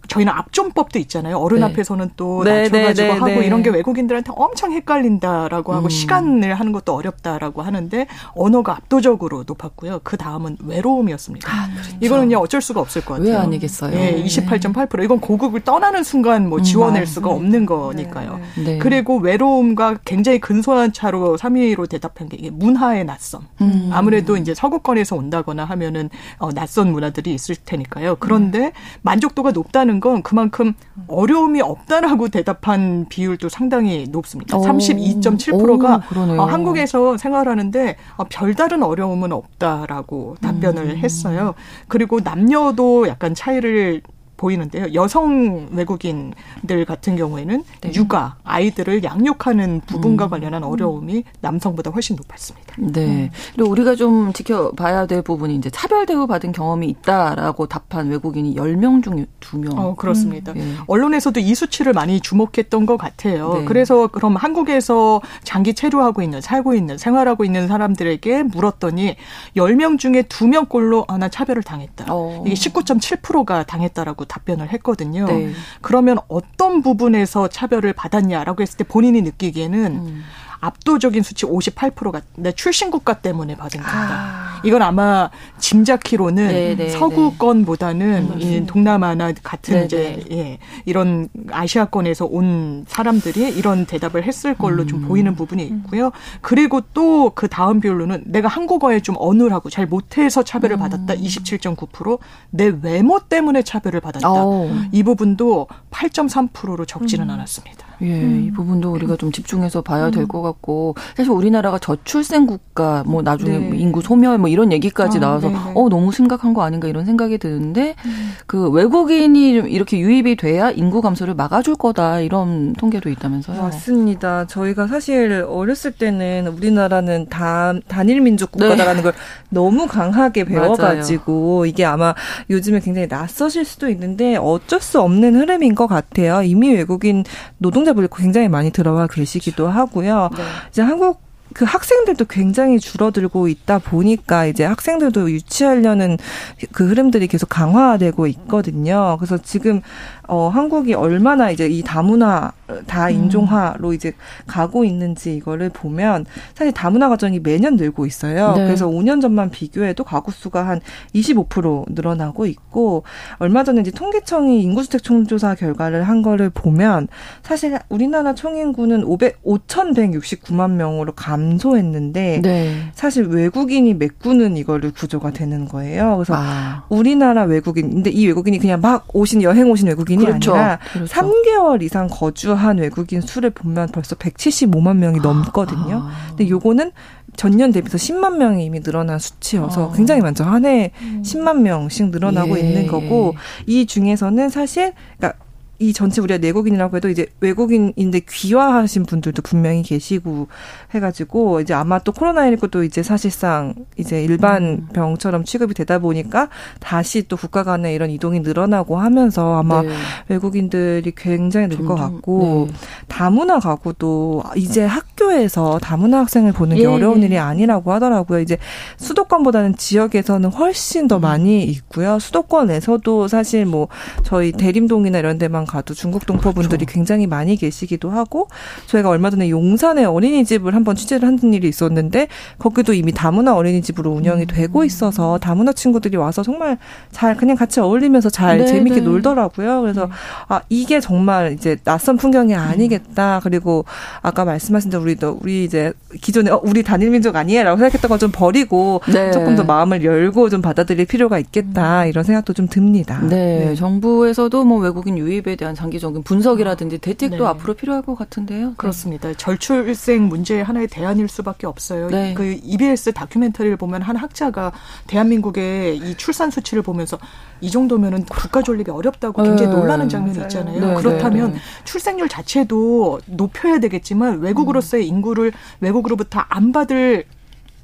저희는 압존법도 있잖아요. 어른 네. 앞에서는 또 네, 낮춰가지고 네, 네, 하고 네. 이런 게 외국인들한테 엄청 헷갈린다라고 하고 음. 시간을 하는 것도 어렵다라고 하는데 언어가 압도적으로 높았고요. 그 다음은 외로움이었습니다. 아, 그렇죠. 이거는요 어쩔 수가 없을 것 같아요. 왜 아니겠어요? 예, 28.8% 이건 고국을 떠나는 순간 뭐 음, 지원할 음, 수가 없는 거니까요. 그리고 외로움과 굉장히 근소한 차로 3위로 대답한 게 문화의 낯선. 음. 아무래도 이제 서구권에서 온다거나 하면은 어, 낯선 문화들이 있을 테니까요. 그런데 음. 만족도가 높다는 있다는 건 그만큼 어려움이 없다라고 대답한 비율도 상당히 높습니다. 32.7%가 어, 한국에서 생활하는데 어, 별다른 어려움은 없다라고 답변을 음. 했어요. 그리고 남녀도 약간 차이를 보이는데요. 여성 외국인들 같은 경우에는 네. 육아, 아이들을 양육하는 부분과 음. 관련한 어려움이 남성보다 훨씬 높았습니다. 네. 음. 그리고 우리가 좀 지켜봐야 될 부분이 이제 차별 대우 받은 경험이 있다라고 답한 외국인이 10명 중에 2명. 어, 그렇습니다. 음. 네. 언론에서도 이 수치를 많이 주목했던 것 같아요. 네. 그래서 그럼 한국에서 장기 체류하고 있는, 살고 있는, 생활하고 있는 사람들에게 물었더니 10명 중에 2명꼴로 아, 나 차별을 당했다. 어. 이게 19.7%가 당했다라고 답변을 했거든요. 네. 그러면 어떤 부분에서 차별을 받았냐라고 했을 때 본인이 느끼기에는 음. 압도적인 수치 58%가 내 출신 국가 때문에 받은 거다. 아. 이건 아마 짐작키로는 네네, 네, 서구권보다는 네. 이 동남아나 같은 네네. 이제 네. 예, 이런 아시아권에서 온 사람들이 이런 대답을 했을 걸로 음. 좀 보이는 부분이 있고요. 그리고 또 그 다음 비율로는 내가 한국어에 좀 어눌하고 잘 못해서 차별을 음. 받았다 27.9%내 외모 때문에 차별을 받았다 오. 이 부분도 8.3%로 적지는 음. 않았습니다. 예, 음. 이 부분도 우리가 좀 집중해서 봐야 될것 음. 같고 사실 우리나라가 저출생 국가 뭐 나중에 네. 인구 소멸 뭐 이런 얘기까지 아, 나와서 네네. 어 너무 심각한 거 아닌가 이런 생각이 드는데 음. 그 외국인이 좀 이렇게 유입이 돼야 인구 감소를 막아줄 거다 이런 통계도 있다면서요. 맞습니다. 저희가 사실 어렸을 때는 우리나라는 다 단일 민족 국가다라는 네. 걸 너무 강하게 배워가지고 이게 아마 요즘에 굉장히 낯서실 수도 있는데 어쩔 수 없는 흐름인 것 같아요. 이미 외국인 노동 노동자분이 굉장히 많이 들어와 계시기도 하고요. 네. 이제 한국 그 학생들도 굉장히 줄어들고 있다 보니까 이제 학생들도 유치하려는 그 흐름들이 계속 강화되고 있거든요. 그래서 지금 어 한국이 얼마나 이제 이 다문화 다인종화로 음. 이제 가고 있는지 이거를 보면 사실 다문화 가정이 매년 늘고 있어요. 네. 그래서 5년 전만 비교해도 가구 수가 한 25% 늘어나고 있고 얼마 전에 이제 통계청이 인구주택 총조사 결과를 한 거를 보면 사실 우리나라 총인구는 500 5,169만 명으로 감 소했는데 네. 사실 외국인이 메꾸는 이거를 구조가 되는 거예요. 그래서 아. 우리나라 외국인 근데 이 외국인이 그냥 막 오신 여행 오신 외국인이 그렇죠. 아니라 그렇죠. 3개월 이상 거주 거주한 외국인 수를 보면 벌써 175만 명이 넘거든요. 아. 근데 요거는 전년 대비해서 10만 명이 이미 늘어난 수치여서 아. 굉장히 많죠. 한해 음. 10만 명씩 늘어나고 예. 있는 거고 이 중에서는 사실 그러니까 이 전체 우리가 내국인이라고 해도 이제 외국인인데 귀화하신 분들도 분명히 계시고 해가지고 이제 아마 또 코로나19도 이제 사실상 이제 일반 음. 병처럼 취급이 되다 보니까 다시 또 국가 간의 이런 이동이 늘어나고 하면서 아마 네. 외국인들이 굉장히 늘 것 같고 네. 다문화 가구도 이제 학교에서 다문화 학생을 보는 게 예. 어려운 일이 아니라고 하더라고요. 이제 수도권보다는 지역에서는 훨씬 더 음. 많이 있고요. 수도권에서도 사실 뭐 저희 대림동이나 이런 데만 가도 중국 동포분들이 그렇죠. 굉장히 많이 계시기도 하고 저희가 얼마 전에 용산에 어린이집을 한번 취재를 한 일이 있었는데 거기도 이미 다문화 어린이집으로 운영이 음. 되고 있어서 다문화 친구들이 와서 정말 잘 그냥 같이 어울리면서 잘 네, 재밌게 네. 놀더라고요. 그래서 음. 아 이게 정말 이제 낯선 풍경이 음. 아니겠다. 그리고 아까 말씀하신 대로 우리도 우리 이제 기존에 어, 우리 단일 민족 아니에요라고 생각했던 걸좀 버리고 네. 조금 더 마음을 열고 좀 받아들일 필요가 있겠다 이런 생각도 좀 듭니다. 네, 네. 정부에서도 뭐 외국인 유입에 대한 장기적인 분석이라든지 대책도 네. 앞으로 필요할 것 같은데요. 네. 그렇습니다. 절출생 문제의 하나의 대안일 수밖에 없어요. 네. 그 EBS 다큐멘터리를 보면 한 학자가 대한민국의 이 출산 수치를 보면서 이 정도면은 국가 존립이 어렵다고 굉장히 네. 놀라는 장면이 있잖아요. 네, 그렇다면 네, 출생률 자체도 높여야 되겠지만 외국으로서의 인구를 외국으로부터 안 받을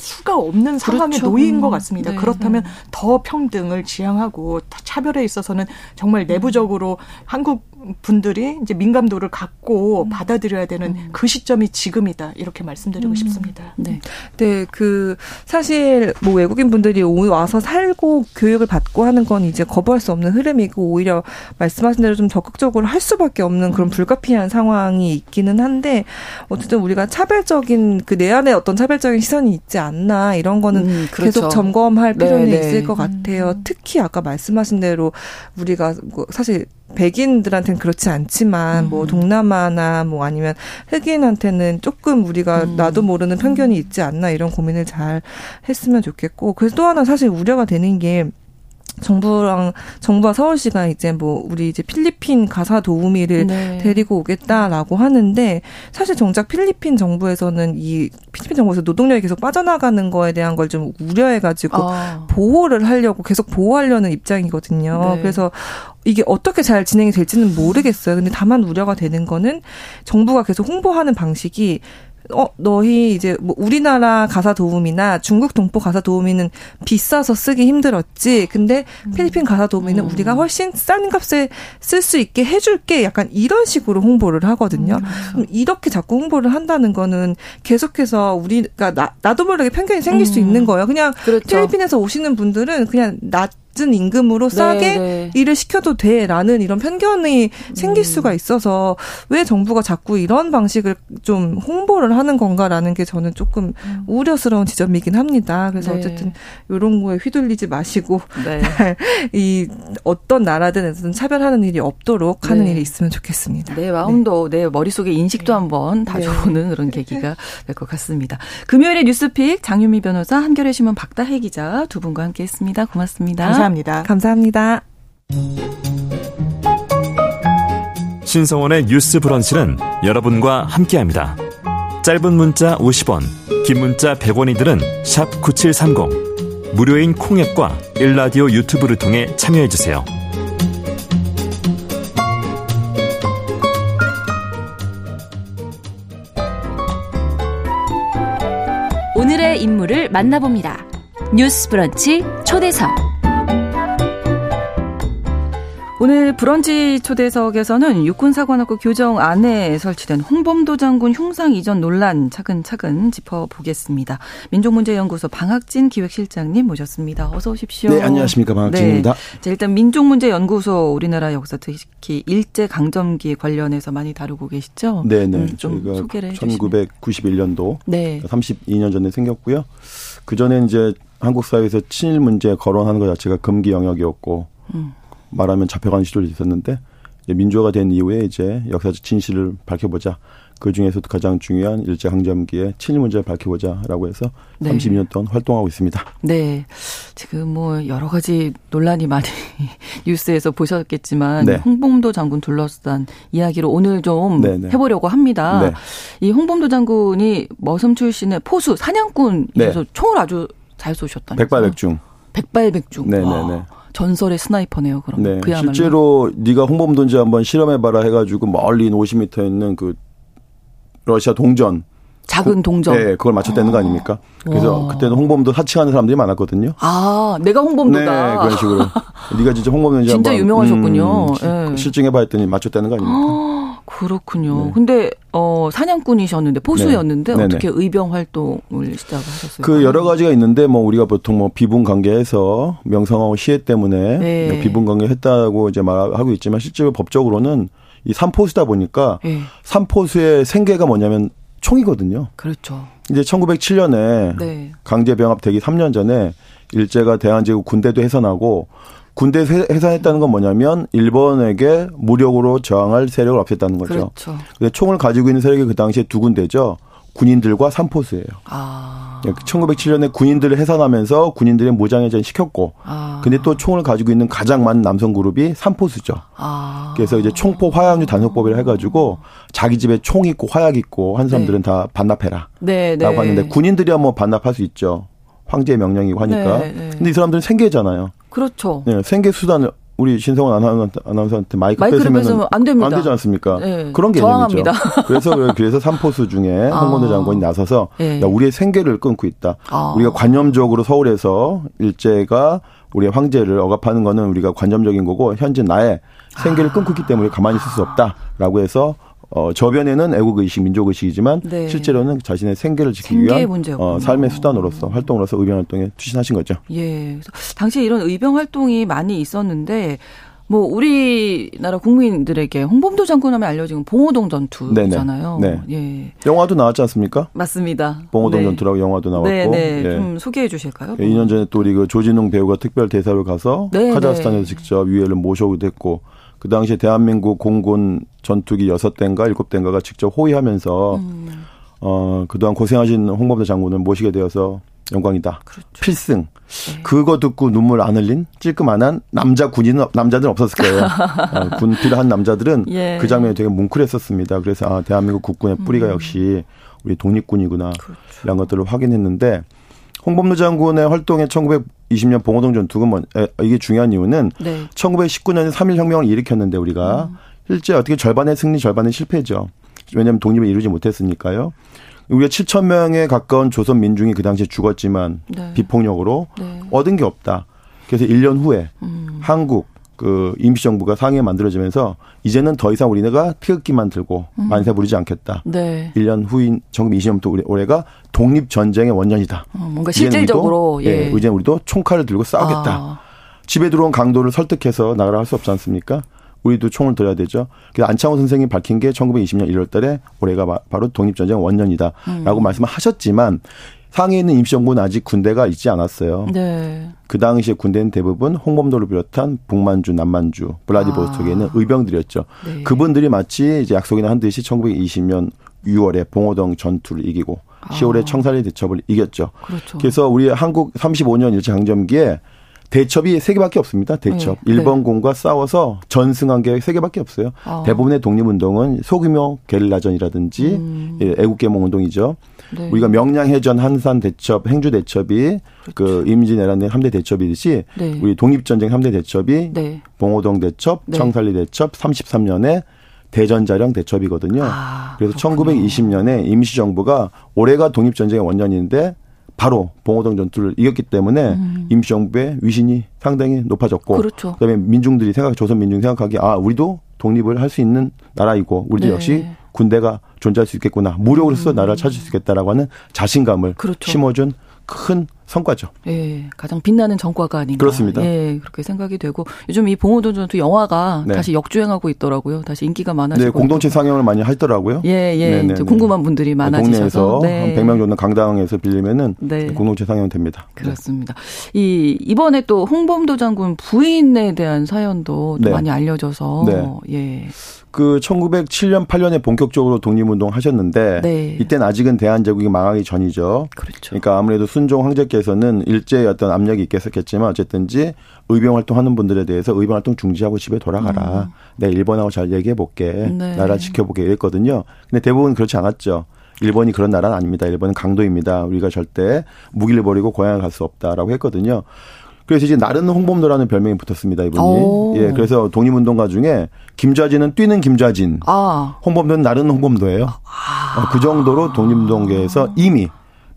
수가 없는 상황에 그렇죠. 놓인 것 음. 같습니다. 네, 그렇다면 네. 더 평등을 지향하고 차별에 있어서는 정말 내부적으로 한국 분들이 이제 민감도를 갖고 음. 받아들여야 되는 음. 그 시점이 지금이다 이렇게 말씀드리고 음. 싶습니다. 네, 네, 그 사실 뭐 외국인 분들이 와서 살고 교육을 받고 하는 건 이제 거부할 수 없는 흐름이고 오히려 말씀하신 대로 좀 적극적으로 할 수밖에 없는 그런 음. 불가피한 상황이 있기는 한데 어쨌든 우리가 차별적인 그 내 안에 어떤 차별적인 시선이 있지 않나 이런 거는 음, 그렇죠. 계속 점검할 필요는 네, 네. 있을 것 같아요. 음. 특히 아까 말씀하신 대로 우리가 뭐 사실 백인들한테는 그렇지 않지만 뭐 음. 뭐 동남아나 뭐 아니면 흑인한테는 조금 우리가 음. 나도 모르는 편견이 있지 않나 이런 고민을 잘 했으면 좋겠고 그래서 또 하나 사실 우려가 되는 게 정부랑 정부와 서울시가 이제 뭐 우리 이제 필리핀 가사 도우미를 네. 데리고 오겠다라고 하는데 사실 정작 필리핀 정부에서는 이 필리핀 정부에서 노동력이 계속 빠져나가는 거에 대한 걸 좀 우려해가지고 아. 보호를 하려고 계속 보호하려는 입장이거든요. 네. 그래서 이게 어떻게 잘 진행이 될지는 모르겠어요. 근데 다만 우려가 되는 거는 정부가 계속 홍보하는 방식이 어, 너희 이제 뭐 우리나라 가사 도우미나 중국 동포 가사 도우미는 비싸서 쓰기 힘들었지. 근데 음. 필리핀 가사 도우미는 음. 우리가 훨씬 싼 값에 쓸 수 있게 해줄게. 약간 이런 식으로 홍보를 하거든요. 음. 이렇게 자꾸 홍보를 한다는 거는 계속해서 우리가 나, 나도 모르게 편견이 생길 음. 수 있는 거예요. 그냥 그렇죠. 필리핀에서 오시는 분들은 그냥 나 낮은 임금으로 네, 싸게 네. 일을 시켜도 돼라는 이런 편견이 음. 생길 수가 있어서 왜 정부가 자꾸 이런 방식을 좀 홍보를 하는 건가라는 게 저는 조금 음. 우려스러운 지점이긴 합니다. 그래서 네. 어쨌든 이런 거에 휘둘리지 마시고 네. 이 어떤 나라든에서든 차별하는 일이 없도록 하는 네. 일이 있으면 좋겠습니다. 내 마음도 내 머릿속에 인식도 한번 다져보는 그런 계기가 될 것 같습니다. 금요일에 뉴스픽 장유미 변호사 한겨레 신문 박다혜 기자 두 분과 함께했습니다. 고맙습니다. 감사합니다. 감사합니다. 감사합니다. 신성원의 뉴스 브런치는 여러분과 함께합니다. 짧은 문자 50원, 긴 문자 100원이들은 9730. 무료인 콩앱과 일라디오 유튜브를 통해 참여해주세요. 오늘의 인물을 만나봅니다. 뉴스 브런치 초대석. 오늘 브런치 초대석에서는 육군사관학교 교정 안에 설치된 홍범도 장군 흉상 이전 논란 차근차근 짚어보겠습니다. 민족문제연구소 방학진 기획실장님 모셨습니다. 어서 오십시오. 네, 안녕하십니까. 방학진입니다. 네. 자, 일단 민족문제연구소 우리나라 역사 특히 일제강점기 관련해서 많이 다루고 계시죠? 네, 네. 음, 좀 소개를 해 1991년도 네. 32년 전에 생겼고요. 그 전에 이제 한국 사회에서 친일 문제 거론하는 것 자체가 금기 영역이었고 음. 말하면 잡혀가는 시절이 있었는데 민주화가 된 이후에 이제 역사적 진실을 밝혀보자. 그 중에서도 가장 중요한 일제강점기의 친일 문제를 밝혀보자라고 해서 네. 32년 동안 활동하고 있습니다. 네. 지금 뭐 여러 가지 논란이 많이 뉴스에서 보셨겠지만 네. 홍범도 장군 둘러싼 이야기로 오늘 좀 네네. 네. 해보려고 합니다. 네. 이 홍범도 장군이 머슴 출신의 포수 사냥꾼이셔서 네. 총을 아주 잘 쏘셨다는 백발백중. 백발백중. 네네네. 전설의 스나이퍼네요. 그럼 네. 그야말로. 실제로 네가 홍범도인지 한번 실험해봐라 해가지고 멀리 50m 있는 그 러시아 동전 작은 동전. 네, 그걸 맞췄다는 거 아닙니까? 그래서 와. 그때는 홍범도 사칭하는 사람들이 많았거든요. 아, 내가 홍범도다. 네, 그런 식으로. 네가 진짜 홍범도인지 진짜 유명하셨군요. 음, 네. 실증해봐 했더니 맞췄다는 거 아닙니까? 그렇군요. 네. 근데 어 사냥꾼이셨는데 포수였는데 네. 어떻게 의병 활동을 시작하셨어요? 그 여러 가지가 있는데 뭐 우리가 보통 뭐 비분 관계에서 명성하고 시해 때문에 네. 비분 관계 했다고 이제 말하고 있지만 실제로 법적으로는 이 삼포수다 보니까 네. 삼포수의 생계가 뭐냐면 총이거든요. 그렇죠. 이제 1907년에 네. 강제 병합 되기 3년 전에 일제가 대한제국 군대도 해산하고 군대 해산했다는 건 뭐냐면 일본에게 무력으로 저항할 세력을 없앴다는 거죠. 그렇죠. 근데 총을 가지고 있는 세력이 그 당시에 두 군데죠. 군인들과 삼포수예요. 아. 1907년에 군인들을 해산하면서 군인들의 무장해전 시켰고, 아. 근데 또 총을 가지고 있는 가장 많은 남성 그룹이 삼포수죠. 아. 그래서 이제 총포 화약류 단속법이라 해가지고 자기 집에 총 있고 화약 있고 한 사람들은 네. 다 반납해라. 네, 네. 라고 하는데 군인들이야 뭐 반납할 수 있죠. 황제의 명령이고 하니까. 네, 네. 근데 이 사람들은 생계잖아요. 그렇죠. 네, 생계 수단을 우리 신성원 아나운서한테 마이크 뺏으면 안 됩니다. 안 되지 않습니까? 네, 그런 개념이죠. 그래서 그래서 삼포수 중에 아. 홍건도 장관이 나서서 네. 야, 우리의 생계를 끊고 있다. 아. 우리가 관념적으로 서울에서 일제가 우리의 황제를 억압하는 거는 우리가 관념적인 거고 현재 나의 생계를 아. 끊고 있기 때문에 가만히 있을 수 없다라고 해서 어, 저변에는 애국의식, 민족의식이지만 네. 실제로는 자신의 생계를 지키기 위한 어, 삶의 수단으로서 활동으로서 의병 활동에 투신하신 거죠. 예. 당시에 이런 의병 활동이 많이 있었는데 뭐 우리나라 국민들에게 홍범도 장군 하면 알려진 봉오동 전투잖아요. 네. 예. 영화도 나왔지 않습니까? 맞습니다. 봉오동 네. 전투라고 영화도 나왔고. 네, 네. 예. 좀 소개해 주실까요? 예, 2년 전에 또 우리 그 조진웅 배우가 특별 대사로 가서 네, 카자흐스탄에서 네. 직접 유해를 모셔오기도 했고 그 당시에 대한민국 공군 전투기 여섯 대인가 일곱 대인가가 직접 호위하면서 음. 어 그동안 고생하신 홍범도 장군을 모시게 되어서 영광이다. 그렇죠. 필승. 네. 그거 듣고 눈물 안 흘린 찔끔 안한 남자 군인 남자들은 없었을 거예요. 어, 군필 한 남자들은 예. 그 장면이 되게 뭉클했었습니다. 그래서 아 대한민국 국군의 뿌리가 음. 역시 우리 독립군이구나 그렇죠. 이런 것들을 확인했는데 홍범도 장군의 활동에 1920년 봉오동 전투가 뭐 이게 중요한 이유는 네. 1919년에 3일 혁명을 일으켰는데 우리가 음. 실제 어떻게 절반의 승리 절반의 실패죠. 왜냐하면 독립을 이루지 못했으니까요. 우리가 7천 명에 가까운 조선 민중이 그 당시에 죽었지만 네. 비폭력으로 네. 얻은 게 없다. 그래서 1년 후에 음. 한국 그 임시정부가 상해 만들어지면서 이제는 더 이상 우리네가 태극기만 들고 음. 만세 부리지 않겠다. 네. 1년 후인 1920년부터 올해가 독립 전쟁의 원년이다. 어, 뭔가 실질적으로 우리도, 예. 예. 이제 우리도 총칼을 들고 싸우겠다. 아. 집에 들어온 강도를 설득해서 나가라 할 수 없지 않습니까? 우리도 총을 들어야 되죠. 그래서 안창호 선생이 밝힌 게 1920년 1월 달에 올해가 바로 독립전쟁 원년이다라고 음. 말씀을 하셨지만 상해에 있는 임시정부는 아직 군대가 있지 않았어요. 네. 그 당시에 군대는 대부분 홍범도를 비롯한 북만주, 남만주, 블라디보스톡에 있는 아. 의병들이었죠. 네. 그분들이 마치 이제 약속이나 한 듯이 1920년 6월에 봉오동 전투를 이기고 아. 10월에 청산리 대첩을 이겼죠. 그렇죠. 그래서 우리 한국 35년 일제 강점기에 대첩이 세 개밖에 없습니다. 대첩. 네. 일본군과 싸워서 전승한 게 세 개밖에 없어요. 어. 대부분의 독립운동은 소규모 게릴라전이라든지 음. 예, 애국계몽 운동이죠. 네. 우리가 명량해전, 한산 대첩, 행주 대첩이 그 그렇죠. 그 임진왜란의 3대 대첩이듯이 네. 우리 독립전쟁 3대 대첩이 네. 봉오동 대첩, 네. 청산리 대첩, 33년에 대전자령 대첩이거든요. 아, 그래서 그렇군요. 1920년에 임시정부가 올해가 독립전쟁의 원년인데 바로 봉오동 전투를 이겼기 때문에 음. 임시정부의 위신이 상당히 높아졌고 그렇죠. 그다음에 민중들이 생각 조선 민중이 생각하기에 아 우리도 독립을 할 수 있는 나라이고 우리도 네. 역시 군대가 존재할 수 있겠구나 무력으로서 음. 나라를 찾을 수 있겠다라고 하는 자신감을 그렇죠. 심어준 큰 성과죠. 예, 가장 빛나는 전과가 아닌가. 그렇습니다. 예, 그렇게 생각이 되고 요즘 이 봉오동 전투 영화가 네. 다시 역주행하고 있더라고요. 다시 인기가 많아지고. 네, 공동체 상영을 많이 하더라고요. 예, 예. 네네 네, 네. 궁금한 분들이 많아지셔서 국내에서 네. 한 100명 정도 강당에서 빌리면은 네. 공동체 상영 됩니다. 그렇습니다. 이 이번에 또 홍범도 장군 부인에 대한 사연도 네. 많이 알려져서 예. 그 1907년 8년에 본격적으로 독립운동 하셨는데 네. 이때는 아직은 대한제국이 망하기 전이죠. 그렇죠. 그러니까 아무래도 순종 황제 께서는 일제의 어떤 압력이 있겠었겠지만 어쨌든지 의병 활동하는 분들에 대해서 의병 활동 중지하고 집에 돌아가라. 음. 내가 일본하고 잘 얘기해 볼게. 네. 나라 지켜보게 이랬거든요. 근데 대부분 그렇지 않았죠. 일본이 그런 나라는 아닙니다. 일본은 강도입니다. 우리가 절대 무기를 버리고 고향을 갈 수 없다라고 했거든요. 그래서 이제 나른 홍범도라는 별명이 붙었습니다, 이분이. 오. 예, 그래서 독립운동가 중에 김좌진은 뛰는 김좌진, 아. 홍범도는 나른 홍범도예요. 아. 어, 그 정도로 독립운동계에서 이미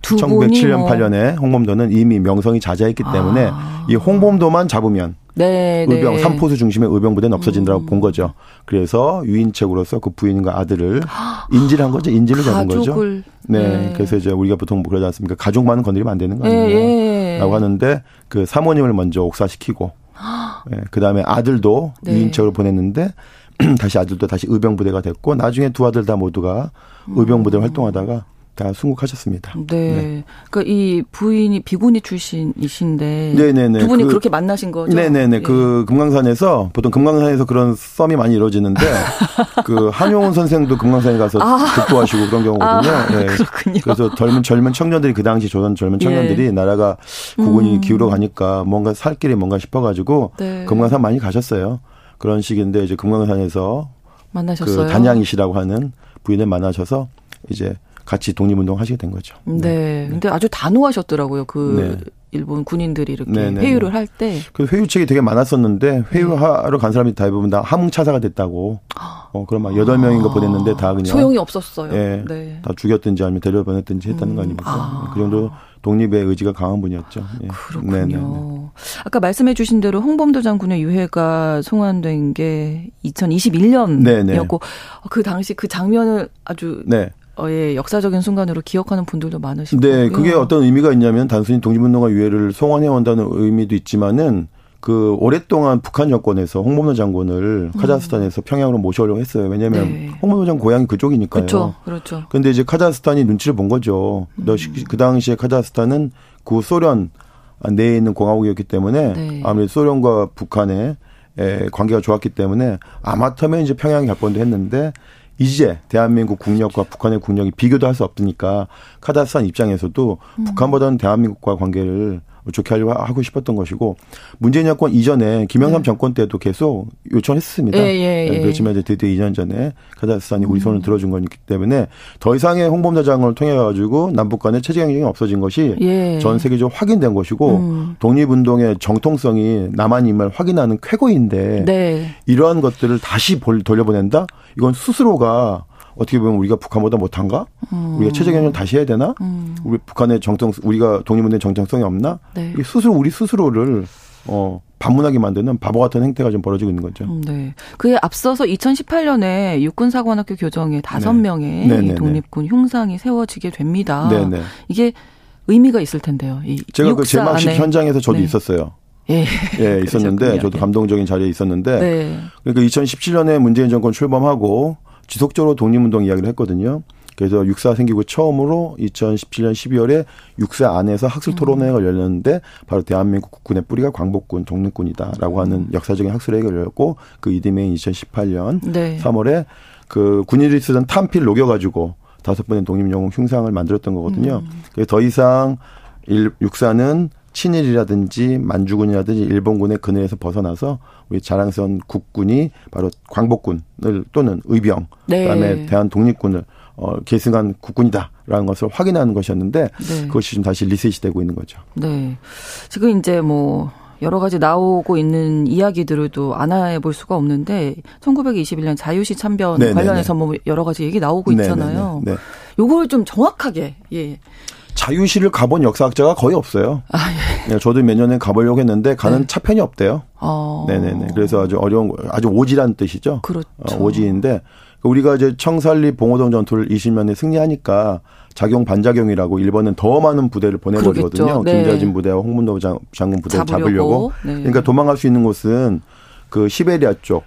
1907년 뭐. 8년에 홍범도는 이미 명성이 자자했기 때문에 아. 이 홍범도만 잡으면 네, 의병 네. 삼포수 중심의 의병 부대는 없어진다고 음. 본 거죠. 그래서 유인책으로서 그 부인과 아들을 인질을 한 거죠. 인질을 잡은 거죠. 네. 네. 그래서 이제 우리가 보통 뭐 그러지 않습니까? 가족만은 건드리면 안 되는 거 아니에요? 네. 라고 하는데 그 사모님을 먼저 옥사시키고 네. 그다음에 아들도 네. 유인책을 보냈는데 다시 아들도 다시 의병 부대가 됐고 나중에 두 아들 다 모두가 의병 부대 음. 활동하다가 다 순국하셨습니다. 네. 네. 그러니까 이 부인이 비구니 출신이신데 네네네. 두 분이 그, 렇게 만나신 거죠? 네네네. 예. 그 금강산에서 보통 금강산에서 그런 썸이 많이 이루어지는데 그 한용운 선생도 금강산에 가서 아. 득도하시고 그런 경우거든요. 아, 네. 그렇군요. 그래서 젊은 젊은 청년들이 그 당시 조선 젊은 청년들이 예. 나라가 국군이 음. 기울어 가니까 뭔가 살 길이 뭔가 싶어가지고 네. 금강산 많이 가셨어요. 그런 식인데 이제 금강산에서 만나셨어요? 그 단양이시라고 하는 부인을 만나셔서 이제 같이 독립운동 하시게 된 거죠. 네. 네. 근데 아주 단호하셨더라고요. 그 네. 일본 군인들이 이렇게 네네. 네, 회유를 할 때. 그 회유책이 되게 많았었는데 회유하러 간 사람이 대부분 다 함흥차사가 됐다고. 어, 그럼 막 여덟 명인가 보냈는데 다 그냥. 소용이 없었어요. 예. 네. 다 죽였든지 아니면 데려보냈든지 했다는 음. 거 아닙니까? 아. 그 정도 독립의 의지가 강한 분이었죠. 예. 그렇군요. 네네. 아까 말씀해 주신 대로 홍범도 장군의 유해가 송환된 게 2021년이었고 네네. 그 당시 그 장면을 아주 네. 의 역사적인 순간으로 기억하는 분들도 많으실 네. 그게 어떤 의미가 있냐면 단순히 독립운동과 유해를 송환해 온다는 의미도 있지만은 그 오랫동안 북한 정권에서 홍범도 장군을 음. 카자흐스탄에서 평양으로 모셔오려고 했어요. 왜냐하면 네. 홍범도 장군 고향이 그쪽이니까요. 그렇죠, 그렇죠. 근데 이제 카자흐스탄이 눈치를 본 거죠. 음. 그 당시에 카자흐스탄은 구 소련 내에 있는 공화국이었기 때문에 네. 아무래도 소련과 북한의 관계가 좋았기 때문에 아마터면 이제 평양이 갈 뻔도 했는데 이제 대한민국 국력과 북한의 국력이 비교도 할 수 없으니까 카자흐스탄 입장에서도 음. 북한보다는 대한민국과 관계를 좋게 하려고 하고 싶었던 것이고 문재인 정권 이전에 김영삼 네. 정권 때도 계속 요청했습니다. 예, 예, 예. 그렇지만 이제 드디어 2년 전에 카자흐스탄이 우리 손을 음. 들어준 거기 때문에 더 이상의 홍범도장을 통해 가지고 남북 간의 체제 경쟁이 없어진 것이 예. 전 세계적으로 확인된 것이고 음. 독립운동의 정통성이 남한임을 확인하는 쾌거인데 네. 이러한 것들을 다시 돌려보낸다? 이건 스스로가 어떻게 보면 우리가 북한보다 못한가? 음. 우리가 체제 경쟁 다시 해야 되나? 음. 우리 북한의 정통 우리가 독립운동의 정통성이 없나? 네. 스스로 우리 스스로를 어 반문하게 만드는 바보 같은 행태가 좀 벌어지고 있는 거죠. 음, 네. 그에 앞서서 2018년에 육군사관학교 교정에 다섯 네. 명의 네, 네, 네. 독립군 흉상이 세워지게 됩니다. 네네. 이게 의미가 있을 텐데요. 제가 그 제막식 현장에서 저도 네. 있었어요. 예, 예 있었는데 저도 감동적인 자리에 있었는데 네. 그러니까 2017년에 문재인 정권 출범하고 지속적으로 독립운동 이야기를 했거든요. 그래서 육사 생기고 처음으로 2017년 12월에 육사 안에서 학술 토론회가 열렸는데 바로 대한민국 국군의 뿌리가 광복군 독립군이다라고 하는 음. 역사적인 학술회가 열렸고 그 이듬해인 2018년 네. 3월에 그 군인들이 쓰던 탄필 녹여가지고 다섯 번의 독립영웅 흉상을 만들었던 거거든요. 음. 그래서 더 이상 일, 육사는 친일이라든지 만주군이라든지 일본군의 그늘에서 벗어나서 우리 자랑스러운 국군이 바로 광복군을 또는 의병 네. 그다음에 대한 독립군을 어, 계승한 국군이다라는 것을 확인하는 것이었는데 네. 그것이 지금 다시 리셋이 되고 있는 거죠. 네. 지금 이제 뭐 여러 가지 나오고 있는 이야기들을 또 안해볼 수가 없는데 1921년 자유시 참변 네네네. 관련해서 뭐 여러 가지 얘기 나오고 있잖아요. 네네네. 네. 요걸 좀 정확하게 예. 자유시를 가본 역사학자가 거의 없어요. 아, 예. 네, 저도 몇 년에 가보려고 했는데 가는 네. 차편이 없대요. 어. 네네네. 그래서 아주 어려운 아주 오지란 뜻이죠. 그렇죠. 어, 오지인데 우리가 이제 청살리 봉오동 전투를 20년에 승리하니까 작용 반작용이라고 일본은 더 많은 부대를 보내버리거든요. 네. 김자진 부대와 홍문도 장군 부대를 잡으려고. 잡으려고. 네. 그러니까 도망갈 수 있는 곳은 그 시베리아 쪽,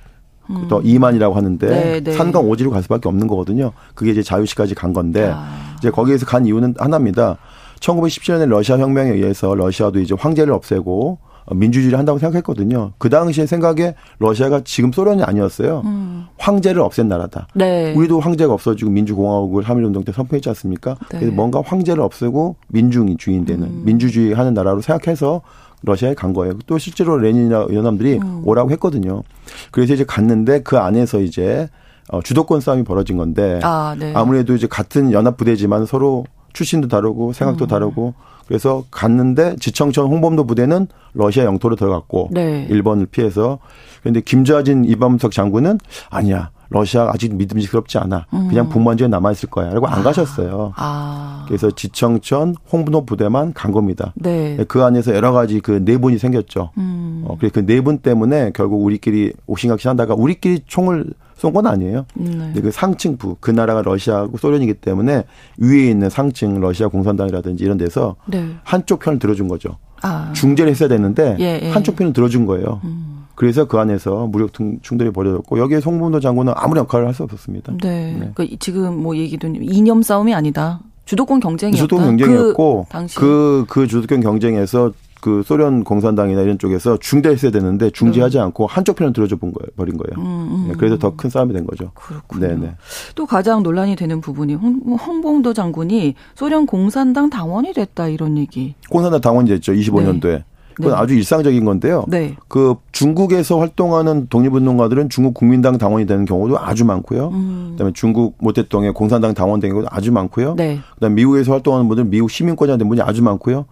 음. 또 이만이라고 하는데 네, 네. 산강 오지로 갈 수밖에 없는 거거든요. 그게 이제 자유시까지 간 건데 아. 이제 거기에서 간 이유는 하나입니다. 1917년에 러시아 혁명에 의해서 러시아도 이제 황제를 없애고 민주주의를 한다고 생각했거든요. 그 당시에 생각에 러시아가 지금 소련이 아니었어요. 음. 황제를 없앤 나라다. 네. 우리도 황제가 없어지고 민주공화국을 한일운동 때 선포했지 않습니까? 네. 그래서 뭔가 황제를 없애고 민중주의인 되는 음. 민주주의 하는 나라로 생각해서 러시아에 간 거예요. 또 실제로 레닌이나 사람들이 음. 오라고 했거든요. 그래서 이제 갔는데 그 안에서 이제 어, 주도권 싸움이 벌어진 건데 아, 네. 아무래도 이제 같은 연합 부대지만 서로 출신도 다르고 생각도 음. 다르고 그래서 갔는데 지청천 홍범도 부대는 러시아 영토로 들어갔고 네. 일본을 피해서 그런데 김좌진 이범석 장군은 아니야 러시아 아직 믿음직스럽지 않아. 그냥 음. 북만주에 남아 있을 거야. 라고 안 아. 가셨어요. 아. 그래서 지청천 홍분호 부대만 간 겁니다. 네. 그 안에서 여러 가지 그 내분이 네 생겼죠. 음. 어, 그래서 그 내분 네 때문에 결국 우리끼리 옥신각신 하다가 우리끼리 총을 쏜 건 아니에요. 네. 그 상층부 그 나라가 러시아하고 소련이기 때문에 위에 있는 상층 러시아 공산당이라든지 이런 데서 네. 한쪽 편을 들어준 거죠. 아. 중재를 했어야 됐는데 예, 예. 한쪽 편을 들어준 거예요. 음. 그래서 그 안에서 무력 충돌이 벌어졌고 여기에 송문도 장군은 아무런 역할을 할 수 없었습니다. 네. 네. 그러니까 지금 뭐 얘기도 이념 싸움이 아니다. 주도권 경쟁이었다. 주도권 경쟁이었고 그그 그, 그 주도권 경쟁에서 그 소련 공산당이나 이런 쪽에서 중재했어야 되는데 중재하지 음. 않고 한쪽 편을 들어줘 본 거예요, 버린 거예요. 음, 음, 네, 그래서 더 큰 싸움이 된 거죠. 그렇군요. 네네. 또 가장 논란이 되는 부분이 홍, 홍봉도 장군이 소련 공산당 당원이 됐다 이런 얘기. 공산당 당원이 됐죠, 25년도에. 네. 그건 네. 아주 일상적인 건데요. 네. 그 중국에서 활동하는 독립운동가들은 중국 국민당 당원이 되는 경우도 아주 많고요. 음. 그다음에 중국 모태동의 공산당 당원 되는 경우도 아주 많고요. 네. 그다음에 미국에서 활동하는 분들은 미국 시민권자 된 분이 아주 많고요.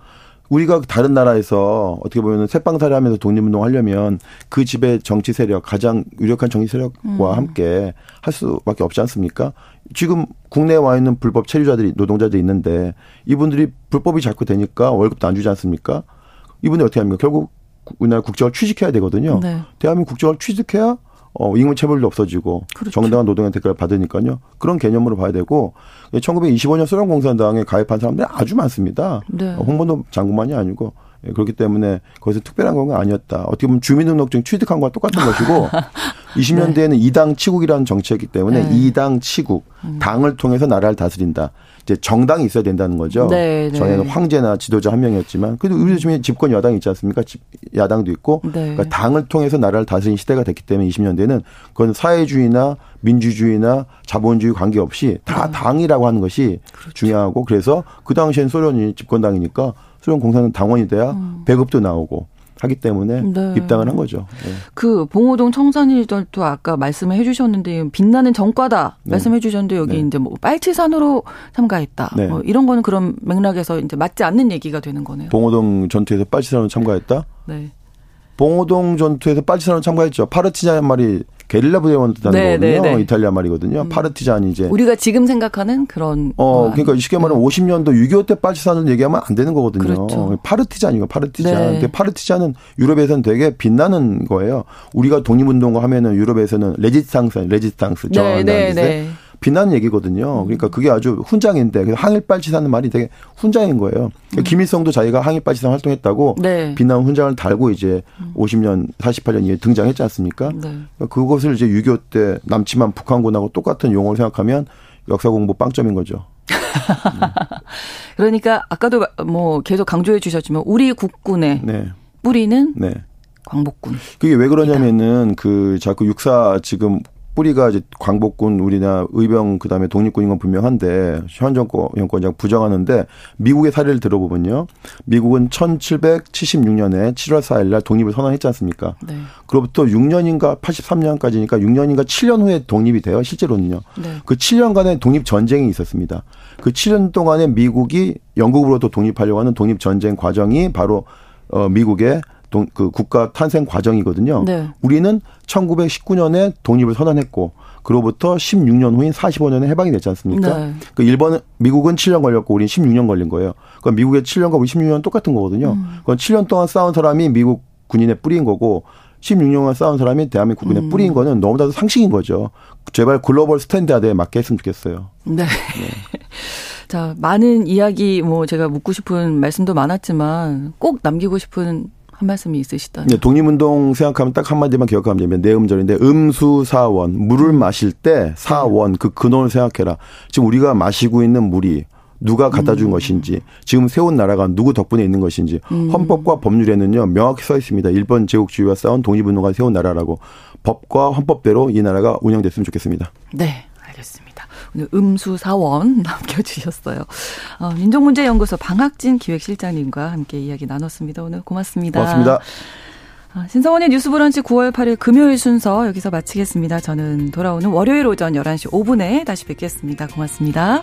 우리가 다른 나라에서 어떻게 보면 새빵살이 하면서 독립운동 하려면 그 집의 정치 세력, 가장 유력한 정치 세력과 음. 함께 할 수밖에 없지 않습니까? 지금 국내에 와 있는 불법 체류자들이, 노동자들이 있는데 이분들이 불법이 자꾸 되니까 월급도 안 주지 않습니까? 이분이 어떻게 합니까? 결국 우리나라 국적을 취직해야 되거든요. 네. 대한민국 국적을 취직해야 어, 임금 체불도 없어지고 그렇죠. 정당한 노동의 대가를 받으니까요. 그런 개념으로 봐야 되고 1925년 소련 공산당에 가입한 사람들이 아주 많습니다. 네. 어, 홍범도 장군만이 아니고 예, 그렇기 때문에 거기서 특별한 건 아니었다. 어떻게 보면 주민등록증 취득한 거와 똑같은 것이고 20년대에는 네. 이당 치국이라는 정책이기 때문에 네. 이당 치국 음. 당을 통해서 나라를 다스린다. 이제 정당이 있어야 된다는 거죠. 네, 네. 전에는 황제나 지도자 한 명이었지만 그래도 우리 요즘에 집권 여당이 있지 않습니까? 야당도 있고 네. 그러니까 당을 통해서 나라를 다스린 시대가 됐기 때문에 20년대는 그건 사회주의나 민주주의나 자본주의 관계없이 다 네. 당이라고 하는 것이 그렇죠. 중요하고 그래서 그 당시엔 소련이 집권당이니까 소련 공사는 당원이 돼야 음. 배급도 나오고 하기 때문에 네. 입당을 한 거죠. 네. 그 봉오동 청산일들도 아까 말씀을 해주셨는데 빛나는 전과다 네. 말씀해 주셨는데 여기 네. 이제 뭐 빨치산으로 참가했다. 네. 뭐 이런 거는 그런 맥락에서 이제 맞지 않는 얘기가 되는 거네요. 봉오동 전투에서 빨치산으로 참가했다. 네. 봉오동 전투에서 빨치산으로 참가했죠. 파르티자는 말이 게릴라 부대원이라는 네, 거거든요. 네, 네. 이탈리아 말이거든요. 음. 파르티잔이 이제 우리가 지금 생각하는 그런 어 그러니까 쉽게 말하면 네. 50년도 6.25때 빨치산을 얘기하면 안 되는 거거든요. 그렇죠. 파르티잔이고 파르티잔. 네. 근데 파르티잔은 유럽에서는 되게 빛나는 거예요. 우리가 독립운동을 하면은 유럽에서는 레지스탕스, 레지스탕스 저항한다는 네, 네, 빛난 얘기거든요. 그러니까 그게 아주 훈장인데 항일빨치산은 말이 되게 훈장인 거예요. 그러니까 음. 김일성도 자기가 항일빨치산 활동했다고 네. 빛난 훈장을 달고 이제 음. 50년 48년 이에 등장했지 않습니까? 네. 그러니까 그것을 이제 6.25 때 남침한 북한군하고 똑같은 용어를 생각하면 역사 공부 빵점인 거죠. 그러니까 아까도 뭐 계속 강조해 주셨지만 우리 국군의 네. 뿌리는 네. 광복군. 그게 왜 그러냐면은 그 자꾸 육사 지금 뿌리가 이제 광복군 우리나 의병 그다음에 독립군인 건 분명한데 현 정권 연권장 부정하는데 미국의 사례를 들어보면요. 미국은 1776년에 7월 4일 날 독립을 선언했지 않습니까? 네. 그로부터 6년인가 83년까지니까 6년인가 7년 후에 독립이 돼요. 실제로는요. 네. 그 7년간의 독립 전쟁이 있었습니다. 그 7년 동안에 미국이 영국으로부터 독립하려고 하는 독립 전쟁 과정이 바로 어 미국의 동, 그 국가 탄생 과정이거든요. 네. 우리는 1919년에 독립을 선언했고 그로부터 16년 후인 45년에 해방이 됐지 않습니까? 네. 그 일본 미국은 7년 걸렸고 우리는 16년 걸린 거예요. 그러니까 미국의 7년과 우리 16년 똑같은 거거든요. 음. 그건 7년 동안 싸운 사람이 미국 군인의 뿌리인 거고 16년간 싸운 사람이 대한민국 군인의 음. 뿌리인 거는 너무나도 상식인 거죠. 제발 global standard에 맞게 했으면 좋겠어요. 네. 네. 자, 많은 이야기 뭐 제가 묻고 싶은 말씀도 많았지만 꼭 남기고 싶은 한 말씀이 있으시다면. 네, 독립운동 생각하면 딱 한마디만 기억하면 되면 내 음절인데 음수사원 물을 마실 때 사원 그 근원을 생각해라. 지금 우리가 마시고 있는 물이 누가 갖다 준 음. 것인지 지금 세운 나라가 누구 덕분에 있는 것인지 음. 헌법과 법률에는요 명확히 써 있습니다. 일본 제국주의와 싸운 독립운동가 세운 나라라고 법과 헌법대로 이 나라가 운영됐으면 좋겠습니다. 네. 오늘 음수사원 남겨주셨어요. 어, 민족문제연구소 방학진 기획실장님과 함께 이야기 나눴습니다. 오늘 고맙습니다. 고맙습니다. 어, 신성원의 뉴스 브런치 9월 8일 금요일 순서 여기서 마치겠습니다. 저는 돌아오는 월요일 오전 11시 5분에 다시 뵙겠습니다. 고맙습니다.